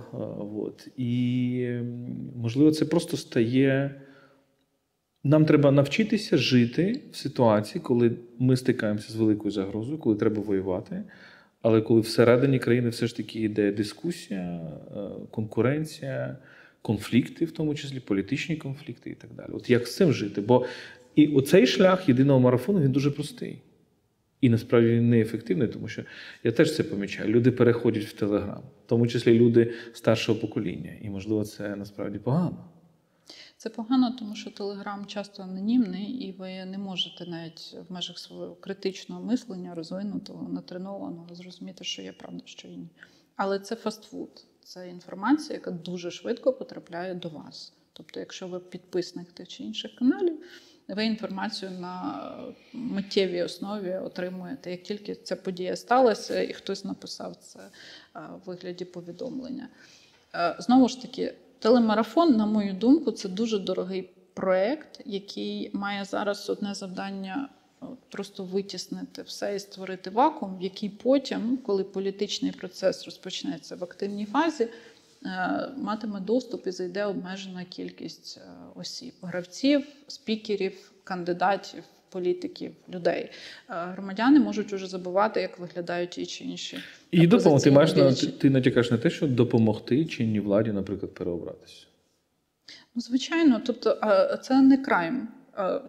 От. І можливо, це просто стає. Нам треба навчитися жити в ситуації, коли ми стикаємося з великою загрозою, коли треба воювати. Але коли всередині країни все ж таки йде дискусія, е, конкуренція, конфлікти, в тому числі політичні конфлікти і так далі. От як з цим жити? Бо і оцей шлях єдиного марафону він дуже простий. І насправді він неефективний, тому що я теж це помічаю. Люди переходять в Телеграм, в тому числі люди старшого покоління. І, можливо, це насправді погано. Це погано, тому що Телеграм часто анонімний, і ви не можете навіть в межах свого критичного мислення, розвинутого, натренованого, зрозуміти, що є правда, що і ні. Але це фастфуд, це інформація, яка дуже швидко потрапляє до вас. Тобто, якщо ви підписник тих чи інших каналів, ви інформацію на миттєвій основі отримуєте, як тільки ця подія сталася, і хтось написав це е, в вигляді повідомлення. Е, Знову ж таки, телемарафон, на мою думку, це дуже дорогий проєкт, який має зараз одне завдання. Просто витіснити все і створити вакуум, в який потім, коли політичний процес розпочнеться в активній фазі, е, матиме доступ і зайде обмежена кількість е, осіб, гравців, спікерів, кандидатів, політиків, людей. Е, Громадяни можуть уже забувати, як виглядають ті чи інші. І допомогти. Ти маєш на ти, ти натякаєш на те, що допомогти чинній владі, наприклад, переобратися. Ну, звичайно, тобто це не крайм.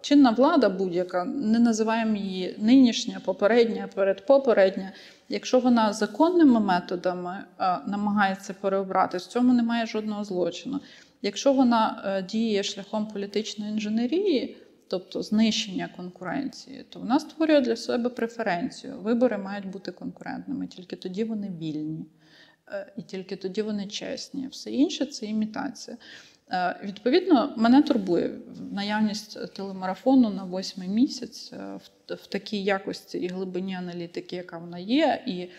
Чинна влада будь-яка, не називаємо її нинішня, попередня, передпопередня. Якщо вона законними методами намагається переобратись, в цьому немає жодного злочину. Якщо вона е, діє шляхом політичної інженерії, тобто знищення конкуренції, то вона створює для себе преференцію. Вибори мають бути конкурентними, тільки тоді вони вільні. Е, І тільки тоді вони чесні. Все інше це імітація. Е, Відповідно, мене турбує наявність телемарафону на восьмий місяць е, в, такій якості і глибині аналітики, яка вона є, і е,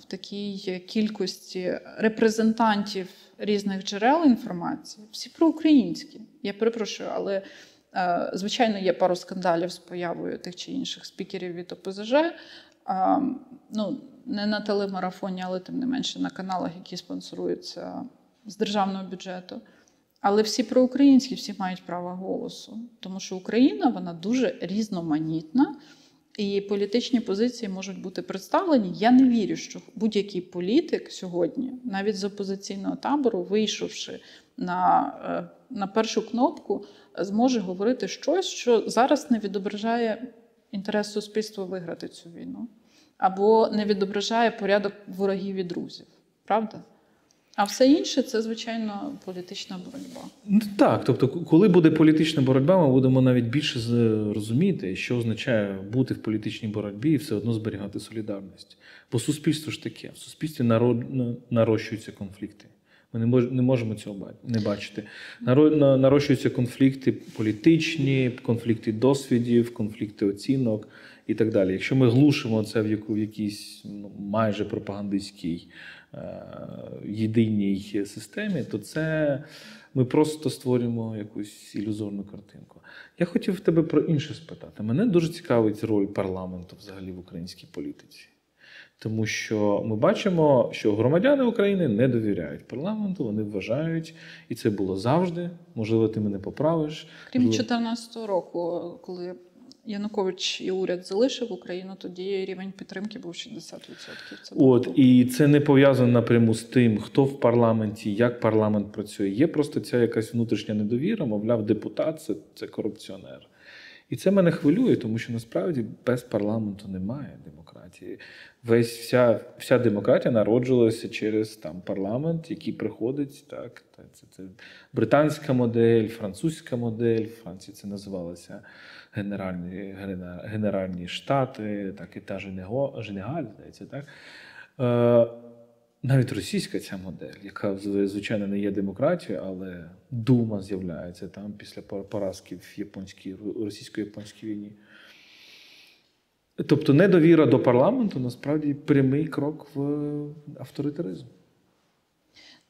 в такій кількості репрезентантів різних джерел інформації, всі проукраїнські. Я перепрошую, але звичайно є пару скандалів з появою тих чи інших спікерів від ОПЗЖ. Ну, не на телемарафоні, але тим не менше на каналах, які спонсоруються з державного бюджету. Але всі проукраїнські, всі мають право голосу, тому що Україна вона дуже різноманітна, і політичні позиції можуть бути представлені. Я не вірю, що будь-який політик сьогодні, навіть з опозиційного табору, вийшовши на, е, на першу кнопку, зможе говорити щось, що зараз не відображає інтерес суспільства виграти цю війну, або не відображає порядок ворогів і друзів. Правда? А все інше це, звичайно, політична боротьба. Ну, Так, тобто, коли буде політична боротьба, ми будемо навіть більше розуміти, що означає бути в політичній боротьбі і все одно зберігати солідарність. Бо суспільство ж таке, в суспільстві народ, нарощуються конфлікти. Ми не, мож, не можемо цього не бачити. Наро- на- Нарощуються конфлікти політичні, конфлікти досвідів, конфлікти оцінок і так далі. Якщо ми глушимо це в, яку, в якійсь ну, майже пропагандистській єдиній системі, то це ми просто створюємо якусь ілюзорну картинку. Я хотів в тебе про інше спитати. Мене дуже цікавить роль парламенту взагалі в українській політиці. Тому що ми бачимо, що громадяни України не довіряють парламенту, вони вважають, і це було завжди. Можливо, ти мене поправиш. Крім Можливо, 2014 року, коли Янукович і уряд залишив Україну, тоді рівень підтримки був 60%. Це От було. і це не пов'язано напряму з тим, хто в парламенті, як парламент працює. Є просто ця якась внутрішня недовіра, мовляв, депутат це, це корупціонер. І це мене хвилює, тому що насправді без парламенту немає демократії. Весь вся, вся демократія народжувалася через там парламент, який приходить. Так, та це, це британська модель, французька модель. В Франції це називалося генеральні, генеральні штати, так і та Женего- Женегаль, здається, так. Навіть російська ця модель, яка звичайно не є демократією, але дума з'являється там після поразки в японській російсько-японській війні. Тобто недовіра до парламенту насправді прямий крок в авторитаризм.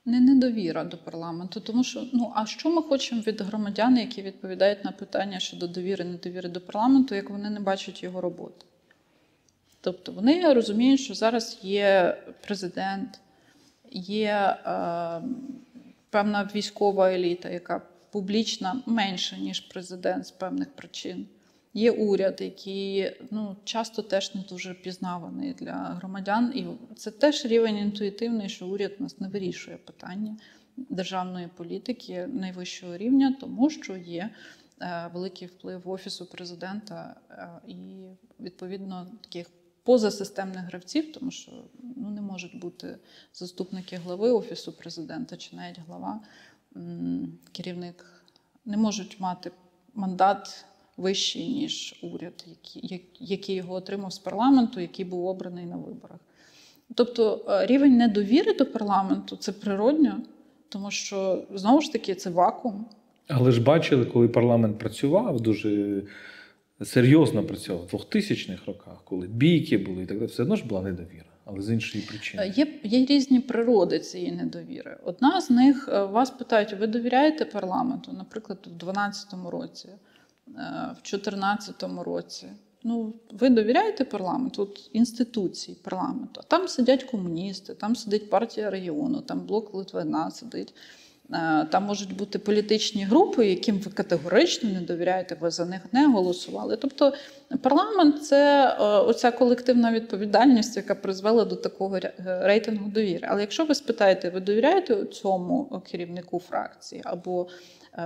Не недовіра до парламенту, тому що ну а що ми хочемо від громадян, які відповідають на питання щодо довіри, недовіри до парламенту, як вони не бачать його роботи? Тобто вони розуміють, що зараз є президент, є е, певна військова еліта, яка публічна менше, ніж президент з певних причин. Є уряд, який ну, часто теж не дуже пізнаваний для громадян. І це теж рівень інтуїтивний, що уряд у нас не вирішує питання державної політики найвищого рівня, тому що є е, великий вплив офісу президента е, і відповідно таких позасистемних гравців, тому що ну, не можуть бути заступники глави офісу президента чи навіть глава, керівник, не можуть мати мандат вищий, ніж уряд, який, його отримав з парламенту, який був обраний на виборах. Тобто е, рівень недовіри до парламенту це природньо, тому що знову ж таки це вакуум. Але ж бачили, коли парламент працював, дуже серйозно працював в 2000-х роках, коли бійки були і так далі, все одно ж була недовіра, але з іншої причини. Є, є різні природи цієї недовіри. Одна з них е, вас питають: ви довіряєте парламенту, наприклад, в 2012 році, е, в 2014 році. Ну, ви довіряєте парламенту, от інституції парламенту. Там сидять комуністи, там сидить партія регіону, там блок Литвина сидить. Е, Там можуть бути політичні групи, яким ви категорично не довіряєте, ви за них не голосували. Тобто парламент це е, оця колективна відповідальність, яка призвела до такого е, рейтингу довіри. Але якщо ви спитаєте, ви довіряєте цьому керівнику фракції або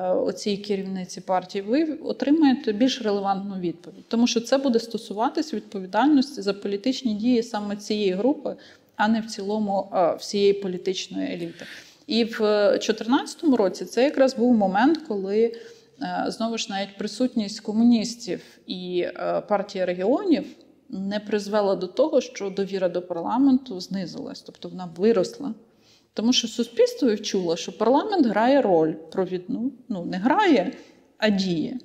оцій керівниці партії, ви отримаєте більш релевантну відповідь, тому що це буде стосуватись відповідальності за політичні дії саме цієї групи, а не в цілому всієї політичної еліти. І в 2014 році це якраз був момент, коли е, знову ж навіть присутність комуністів і е, партії регіонів не призвела до того, що довіра до парламенту знизилась, тобто вона виросла. Тому що суспільство відчуло, що парламент грає роль провідну, ну не грає, а діє.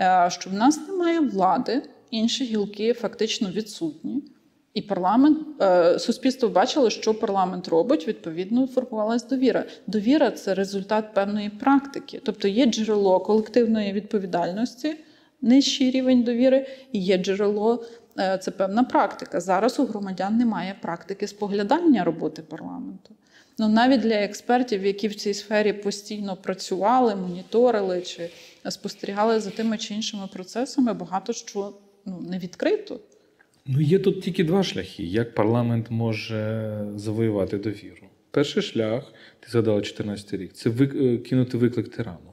Е, Що в нас немає влади, інші гілки фактично відсутні. І парламент е, суспільство бачило, що парламент робить. Відповідно, формувалась довіра. Довіра це результат певної практики, тобто є джерело колективної відповідальності, нижчий рівень довіри, і є джерело е, це певна практика. Зараз у громадян немає практики споглядання роботи парламенту. Ну навіть для експертів, які в цій сфері постійно працювали, моніторили чи спостерігали за тими чи іншими процесами, багато що ну не відкрито. Ну, є тут тільки два шляхи, як парламент може завоювати довіру. Перший шлях, ти згадала 14 рік, це е, кинути виклик тирану.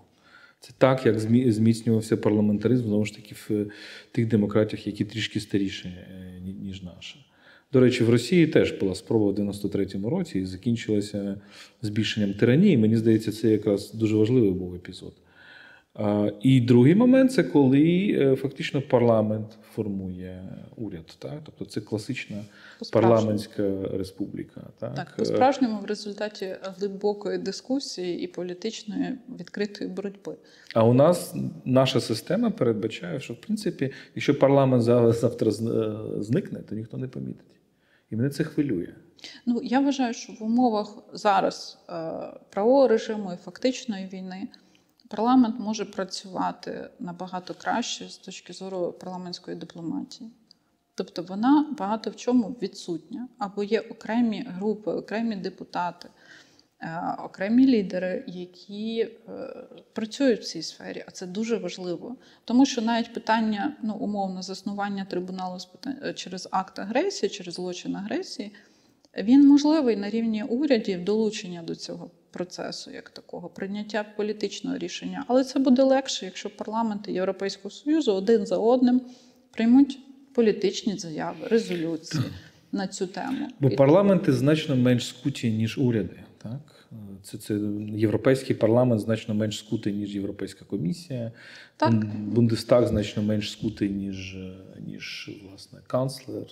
Це так, як зміцнювався парламентаризм знову ж таки в е, тих демократіях, які трішки старіші, е, ніж наша. До речі, в Росії теж була спроба в 93-му році і закінчилася збільшенням тиранії. Мені здається, це якраз дуже важливий був епізод. І другий момент це коли фактично парламент формує уряд. Так? Тобто це класична парламентська республіка. Так, Так, Е, по-справжньому в результаті глибокої дискусії і політичної відкритої боротьби. А у нас наша система передбачає, що в принципі, якщо парламент за- завтра е, зникне, то ніхто не помітить. І мене це хвилює. Ну я вважаю, що в умовах зараз е, правового режиму і фактичної війни парламент може працювати набагато краще з точки зору парламентської дипломатії. Тобто вона багато в чому відсутня, або є окремі групи, окремі депутати, е, окремі лідери, які е, працюють в цій сфері, а це дуже важливо. Тому що навіть питання ну, умовно заснування трибуналу з питань- е, через акт агресії, через злочин агресії, він можливий на рівні урядів долучення до цього процесу, як такого, прийняття політичного рішення. Але це буде легше, якщо парламенти Європейського Союзу один за одним приймуть політичні заяви, резолюції на цю тему. Бо І- парламенти значно менш скуті, ніж уряди. Так? Це, це європейський парламент значно менш скутий, ніж Європейська комісія. Так. Бун- Бундестаг значно менш скутий, ніж, ніж власне канцлер.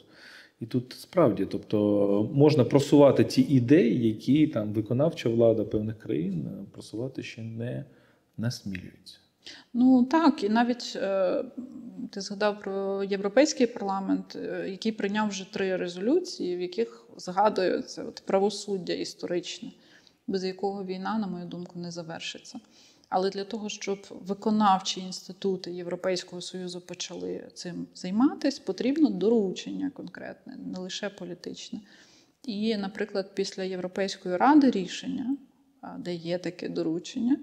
І тут справді, тобто можна просувати ті ідеї, які там виконавча влада певних країн е, просувати ще не насмілюється. Ну так, і навіть е, ти згадав про європейський парламент, е, який прийняв вже три резолюції, в яких згадується от правосуддя історичне, без якого війна, на мою думку, не завершиться. Але для того, щоб виконавчі інститути Європейського Союзу почали цим займатися, потрібно доручення конкретне, не лише політичне. І, наприклад, після Європейської ради рішення, де є таке доручення,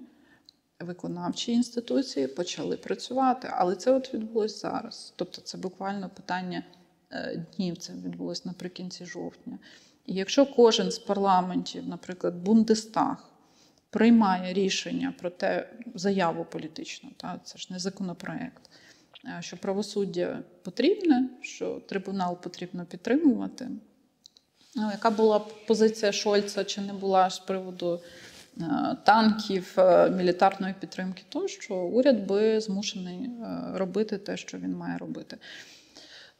виконавчі інституції почали працювати. Але це от відбулось зараз. Тобто, це буквально питання е, днів. Це відбулось наприкінці жовтня. І якщо кожен з парламентів, наприклад, Бундестаг, приймає рішення про те, заяву політичну, та це ж не законопроект, е, що правосуддя потрібне, що трибунал потрібно підтримувати. Ну, яка була позиція Шольца чи не була з приводу е, танків, е, мілітарної підтримки, то що уряд би змушений робити те, що він має робити.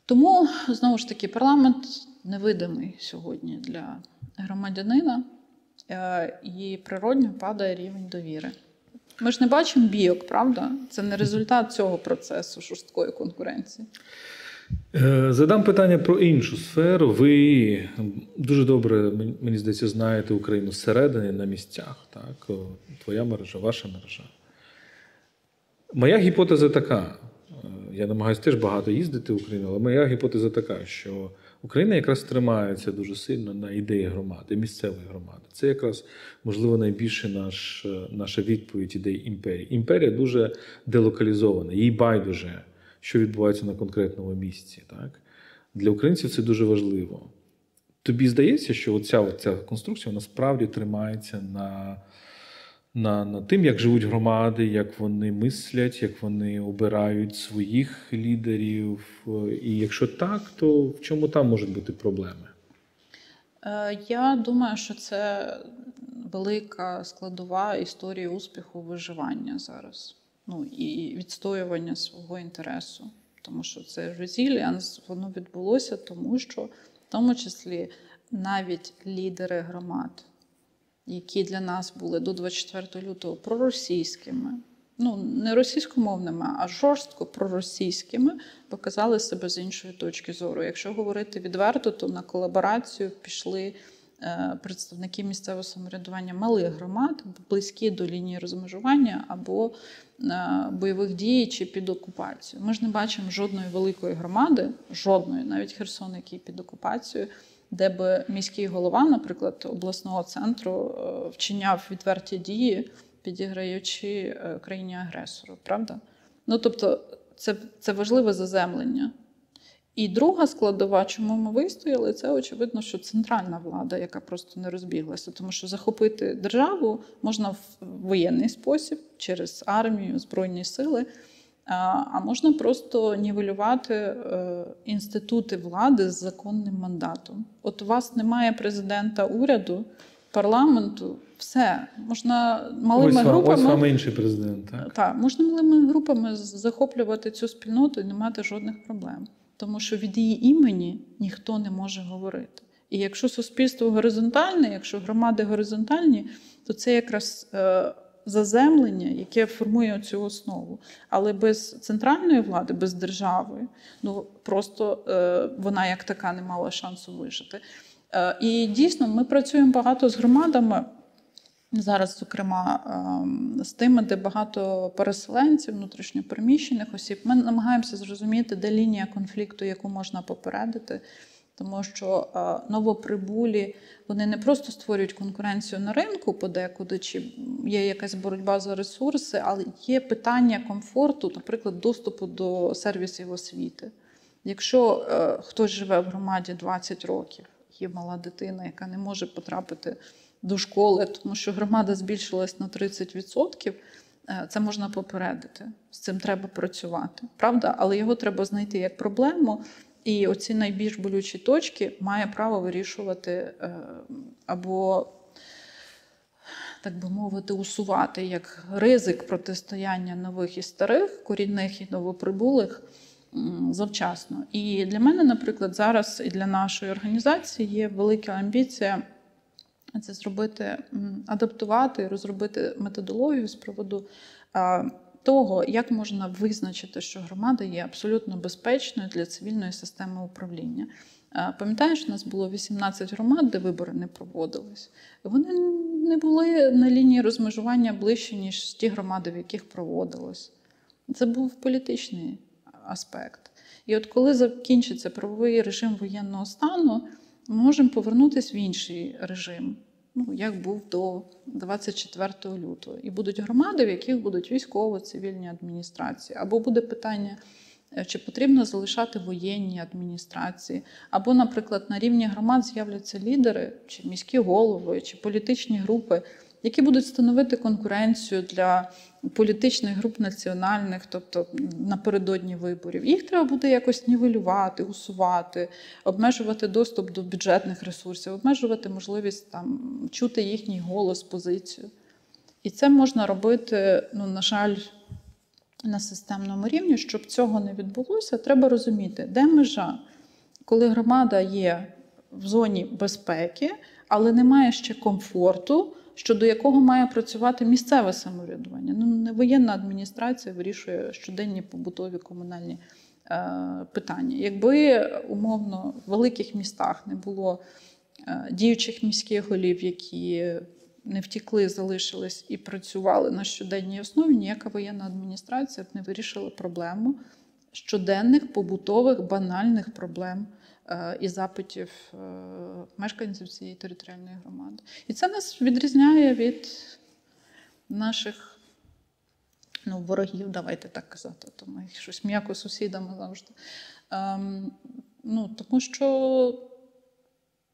Тому знову ж таки парламент невидимий сьогодні для громадянина, і природньо падає рівень довіри. Ми ж не бачимо бійок, правда? Це не результат цього процесу жорсткої конкуренції. Е, Задам питання про іншу сферу. Ви дуже добре, мені здається, знаєте Україну зсередини на місцях. Так? Твоя мережа, ваша мережа. Моя гіпотеза така. е, Я намагаюся теж багато їздити в Україну, але моя гіпотеза така, що Україна якраз тримається дуже сильно на ідеї громади, місцевої громади. Це якраз, можливо, найбільше наш, е, наша відповідь ідеї імперії. Імперія дуже делокалізована, їй байдуже, що відбувається на конкретному місці. Так? Для українців це дуже важливо. Тобі здається, що оця, оця конструкція насправді тримається на, на, на тим, як живуть громади, як вони мислять, як вони обирають своїх лідерів. І якщо так, то в чому там можуть бути проблеми? Е, Я думаю, що це велика складова історії успіху виживання зараз. Ну і відстоювання свого інтересу. Тому що це резіліанс, воно відбулося, тому що в тому числі навіть лідери громад, які для нас були до 24 лютого проросійськими, ну не російськомовними, а жорстко проросійськими, показали себе з іншої точки зору. Якщо говорити відверто, то на колаборацію пішли е, представники місцевого самоврядування малих громад, близькі до лінії розмежування або е, бойових дій чи під окупацією. Ми ж не бачимо жодної великої громади, жодної, навіть Херсон, який під окупацією, де би міський голова, наприклад, обласного центру е, вчиняв відверті дії, підіграючи е, країні агресору, правда? Ну тобто, це, це важливе заземлення. І друга складова, чому ми вистояли, це очевидно, що центральна влада, яка просто не розбіглася, тому що захопити державу можна в воєнний спосіб через армію, збройні сили. А можна просто нівелювати е, інститути влади з законним мандатом. От у вас немає президента уряду, парламенту, все можна малими ось, групами. ось вам інший президент. Так? Так, можна малими групами захоплювати цю спільноту і не мати жодних проблем, тому що від її імені ніхто не може говорити. І якщо суспільство горизонтальне, якщо громади горизонтальні, то це якраз е, заземлення, яке формує цю основу. Але без центральної влади, без держави, ну просто е, вона як така не мала шансу вижити. Е, і дійсно, ми працюємо багато з громадами. Зараз, зокрема, ем, з тими, де багато переселенців, внутрішньопереміщених осіб, ми намагаємося зрозуміти, де лінія конфлікту, яку можна попередити. Тому що е, новоприбулі вони не просто створюють конкуренцію на ринку подекуди, чи є якась боротьба за ресурси, але є питання комфорту, наприклад, доступу до сервісів освіти. Якщо е, хтось живе в громаді 20 років, є мала дитина, яка не може потрапити до школи, тому що громада збільшилась на 30%, е, це можна попередити. З цим треба працювати. Правда? Але його треба знайти як проблему. І оці найбільш болючі точки має право вирішувати е, або, так би мовити, усувати як ризик протистояння нових і старих, корінних і новоприбулих завчасно. І для мене, наприклад, зараз і для нашої організації є велика амбіція це зробити, адаптувати, розробити методологію з приводу того, як можна визначити, що громада є абсолютно безпечною для цивільної системи управління. Пам'ятаєш, у нас було 18 громад, де вибори не проводились. Вони не були на лінії розмежування ближче, ніж ті громади, в яких проводилось. Це був політичний аспект. І от коли закінчиться правовий режим воєнного стану, ми можемо повернутися в інший режим, ну як був до 24 лютого. І будуть громади, в яких будуть військово-цивільні адміністрації, або буде питання. е, Чи потрібно залишати воєнні адміністрації, або, наприклад, на рівні громад з'являться лідери, чи міські голови, чи політичні групи, які будуть становити конкуренцію для політичних груп національних, тобто напередодні виборів. Їх треба буде якось нівелювати, усувати, обмежувати доступ до бюджетних ресурсів, обмежувати можливість там чути їхній голос, позицію. І це можна робити, ну, на жаль, на системному рівні. Щоб цього не відбулося, треба розуміти, де межа, коли громада є в зоні безпеки, але немає ще комфорту, щодо якого має працювати місцеве самоврядування. Ну, не воєнна адміністрація вирішує щоденні побутові комунальні е, питання. Якби умовно в великих містах не було е, діючих міських голів, які не втікли, залишились і працювали на щоденній основі, ніяка воєнна адміністрація б не вирішила проблему щоденних побутових банальних проблем і запитів е, мешканців цієї територіальної громади. І це нас відрізняє від наших ну, ворогів, давайте так казати, то ми щось м'яко сусідами завжди. Ем, ну, тому що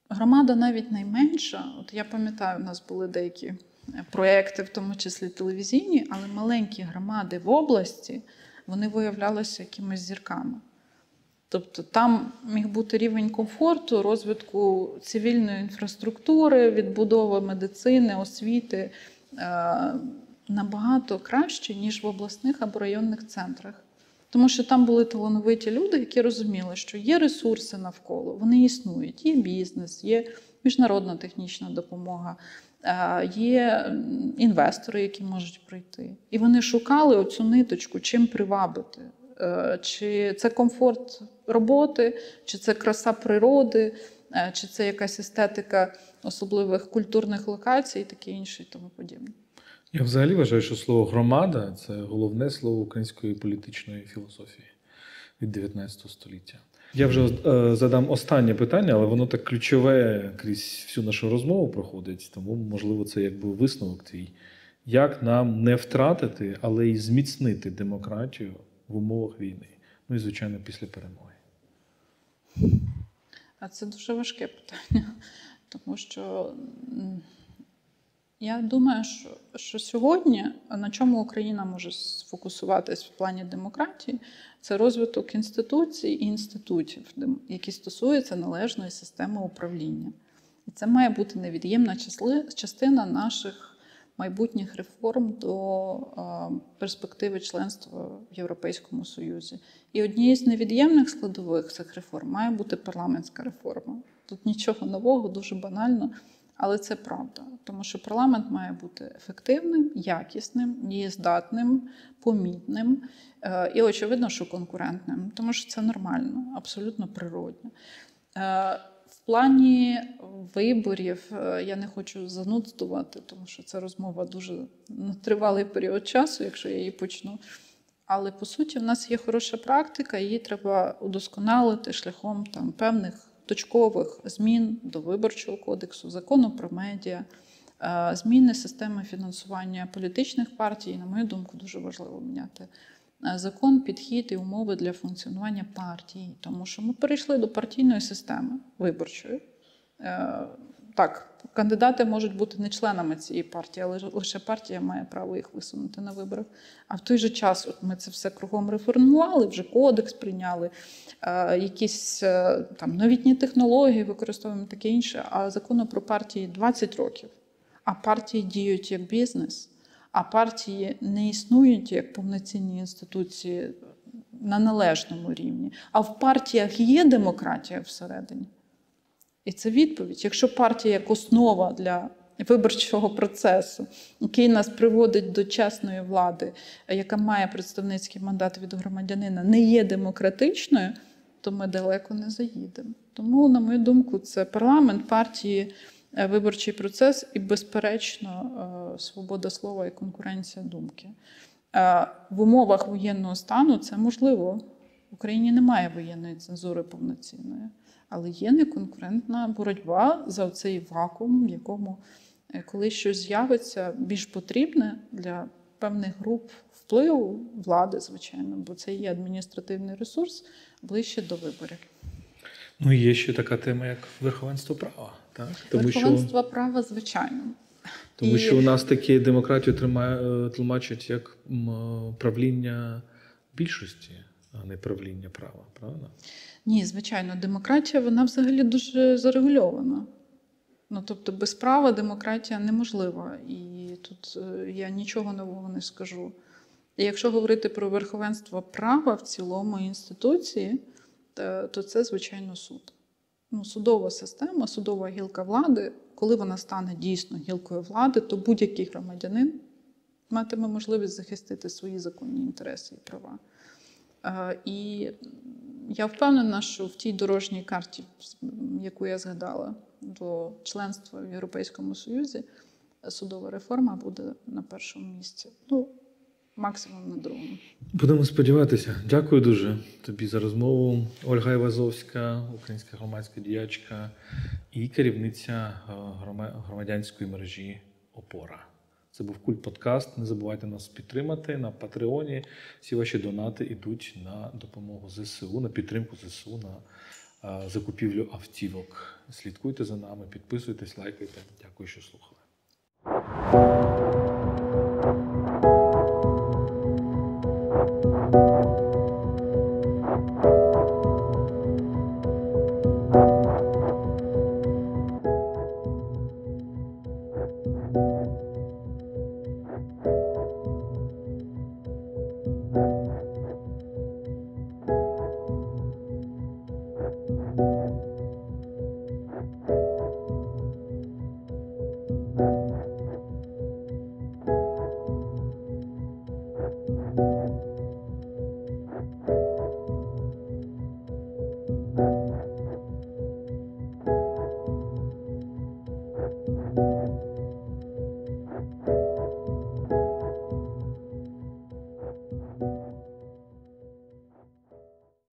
громада навіть найменша. От я пам'ятаю, у нас були деякі е, проекти, в тому числі телевізійні, але маленькі громади в області вони виявлялися якимись зірками. Тобто там міг бути рівень комфорту, розвитку цивільної інфраструктури, відбудови медицини, освіти е, набагато краще, ніж в обласних або районних центрах. Тому що там були талановиті люди, які розуміли, що є ресурси навколо, вони існують, є бізнес, є міжнародна технічна допомога, е, є інвестори, які можуть прийти. І вони шукали оцю ниточку, чим привабити. Е, Чи це комфорт роботи, чи це краса природи, е, чи це якась естетика особливих культурних локацій і таке інше, і тому подібне. Я взагалі вважаю, що слово громада це головне слово української політичної філософії від 19 століття. Я вже е, задам останнє питання, але воно так ключове крізь всю нашу розмову проходить, тому, можливо, це якби висновок твій. Як нам не втратити, але й зміцнити демократію в умовах війни? Ну і, звичайно, після перемоги. А це дуже важке питання, тому що я думаю, що, що сьогодні на чому Україна може сфокусуватись в плані демократії, це розвиток інституцій і інститутів, які стосуються належної системи управління. І це має бути невід'ємна частина наших майбутніх реформ до е, перспективи членства в Європейському Союзі. І однією з невід'ємних складових цих реформ має бути парламентська реформа. Тут нічого нового, дуже банально, але це правда. Тому що парламент має бути ефективним, якісним, дієздатним, помітним е, і, очевидно, що конкурентним, тому що це нормально, абсолютно природньо. Плані виборів е, я не хочу занудствувати, тому що це розмова дуже тривалий період часу, якщо я її почну. Але по суті, в нас є хороша практика, її треба удосконалити шляхом там певних точкових змін до виборчого кодексу, закону про медіа, е, зміни системи фінансування політичних партій. На мою думку, дуже важливо міняти закон, підхід і умови для функціонування партій, тому що ми перейшли до партійної системи виборчої. Е, Так, кандидати можуть бути не членами цієї партії, але лише партія має право їх висунути на виборах. А в той же час, от ми це все кругом реформували, вже кодекс прийняли, е, якісь е, там новітні технології використовуємо таке інше. А закону про партії 20 років. А партії діють як бізнес, а партії не існують як повноцінні інституції на належному рівні. А в партіях є демократія всередині. І це відповідь. Якщо партія як основа для виборчого процесу, який нас приводить до чесної влади, яка має представницький мандат від громадянина, не є демократичною, то ми далеко не заїдемо. Тому, на мою думку, це парламент, партії, виборчий процес і, безперечно, е, свобода слова і конкуренція думки. Е, В умовах воєнного стану це можливо. В Україні немає воєнної цензури повноцінної, але є неконкурентна боротьба за цей вакуум, в якому е, коли щось з'явиться більш потрібне для певних груп впливу влади, звичайно, бо це є адміністративний ресурс ближче до виборів. Ну є ще така тема, як верховенство права. Так? Тому, що, права, звичайно. тому І- що у нас такі демократію тримає, е, тлумачать як е, правління більшості, а не правління права. Правда? Ні, звичайно, демократія вона взагалі дуже зарегульована. Ну, тобто, без права демократія неможлива. І тут е, я нічого нового не скажу. І якщо говорити про верховенство права в цілому інституції, то це, звичайно, суд. Ну, судова система, судова гілка влади коли вона стане дійсно гілкою влади, то будь-який громадянин матиме можливість захистити свої законні інтереси і права. Е, І я впевнена, що в тій дорожній карті, яку я згадала до членства в Європейському Союзі, судова реформа буде на першому місці. Ну, максимум на другому. Будемо сподіватися. Дякую дуже тобі за розмову. Ольга Івазовська, українська громадська діячка і керівниця е, громадянської мережі Опора. Це був культ подкаст. Не забувайте нас підтримати на Патреоні. Всі ваші донати йдуть на допомогу ЗСУ, на підтримку ЗСУ, на е, закупівлю автівок. Слідкуйте за нами, підписуйтесь, лайкайте. Дякую, що слухали.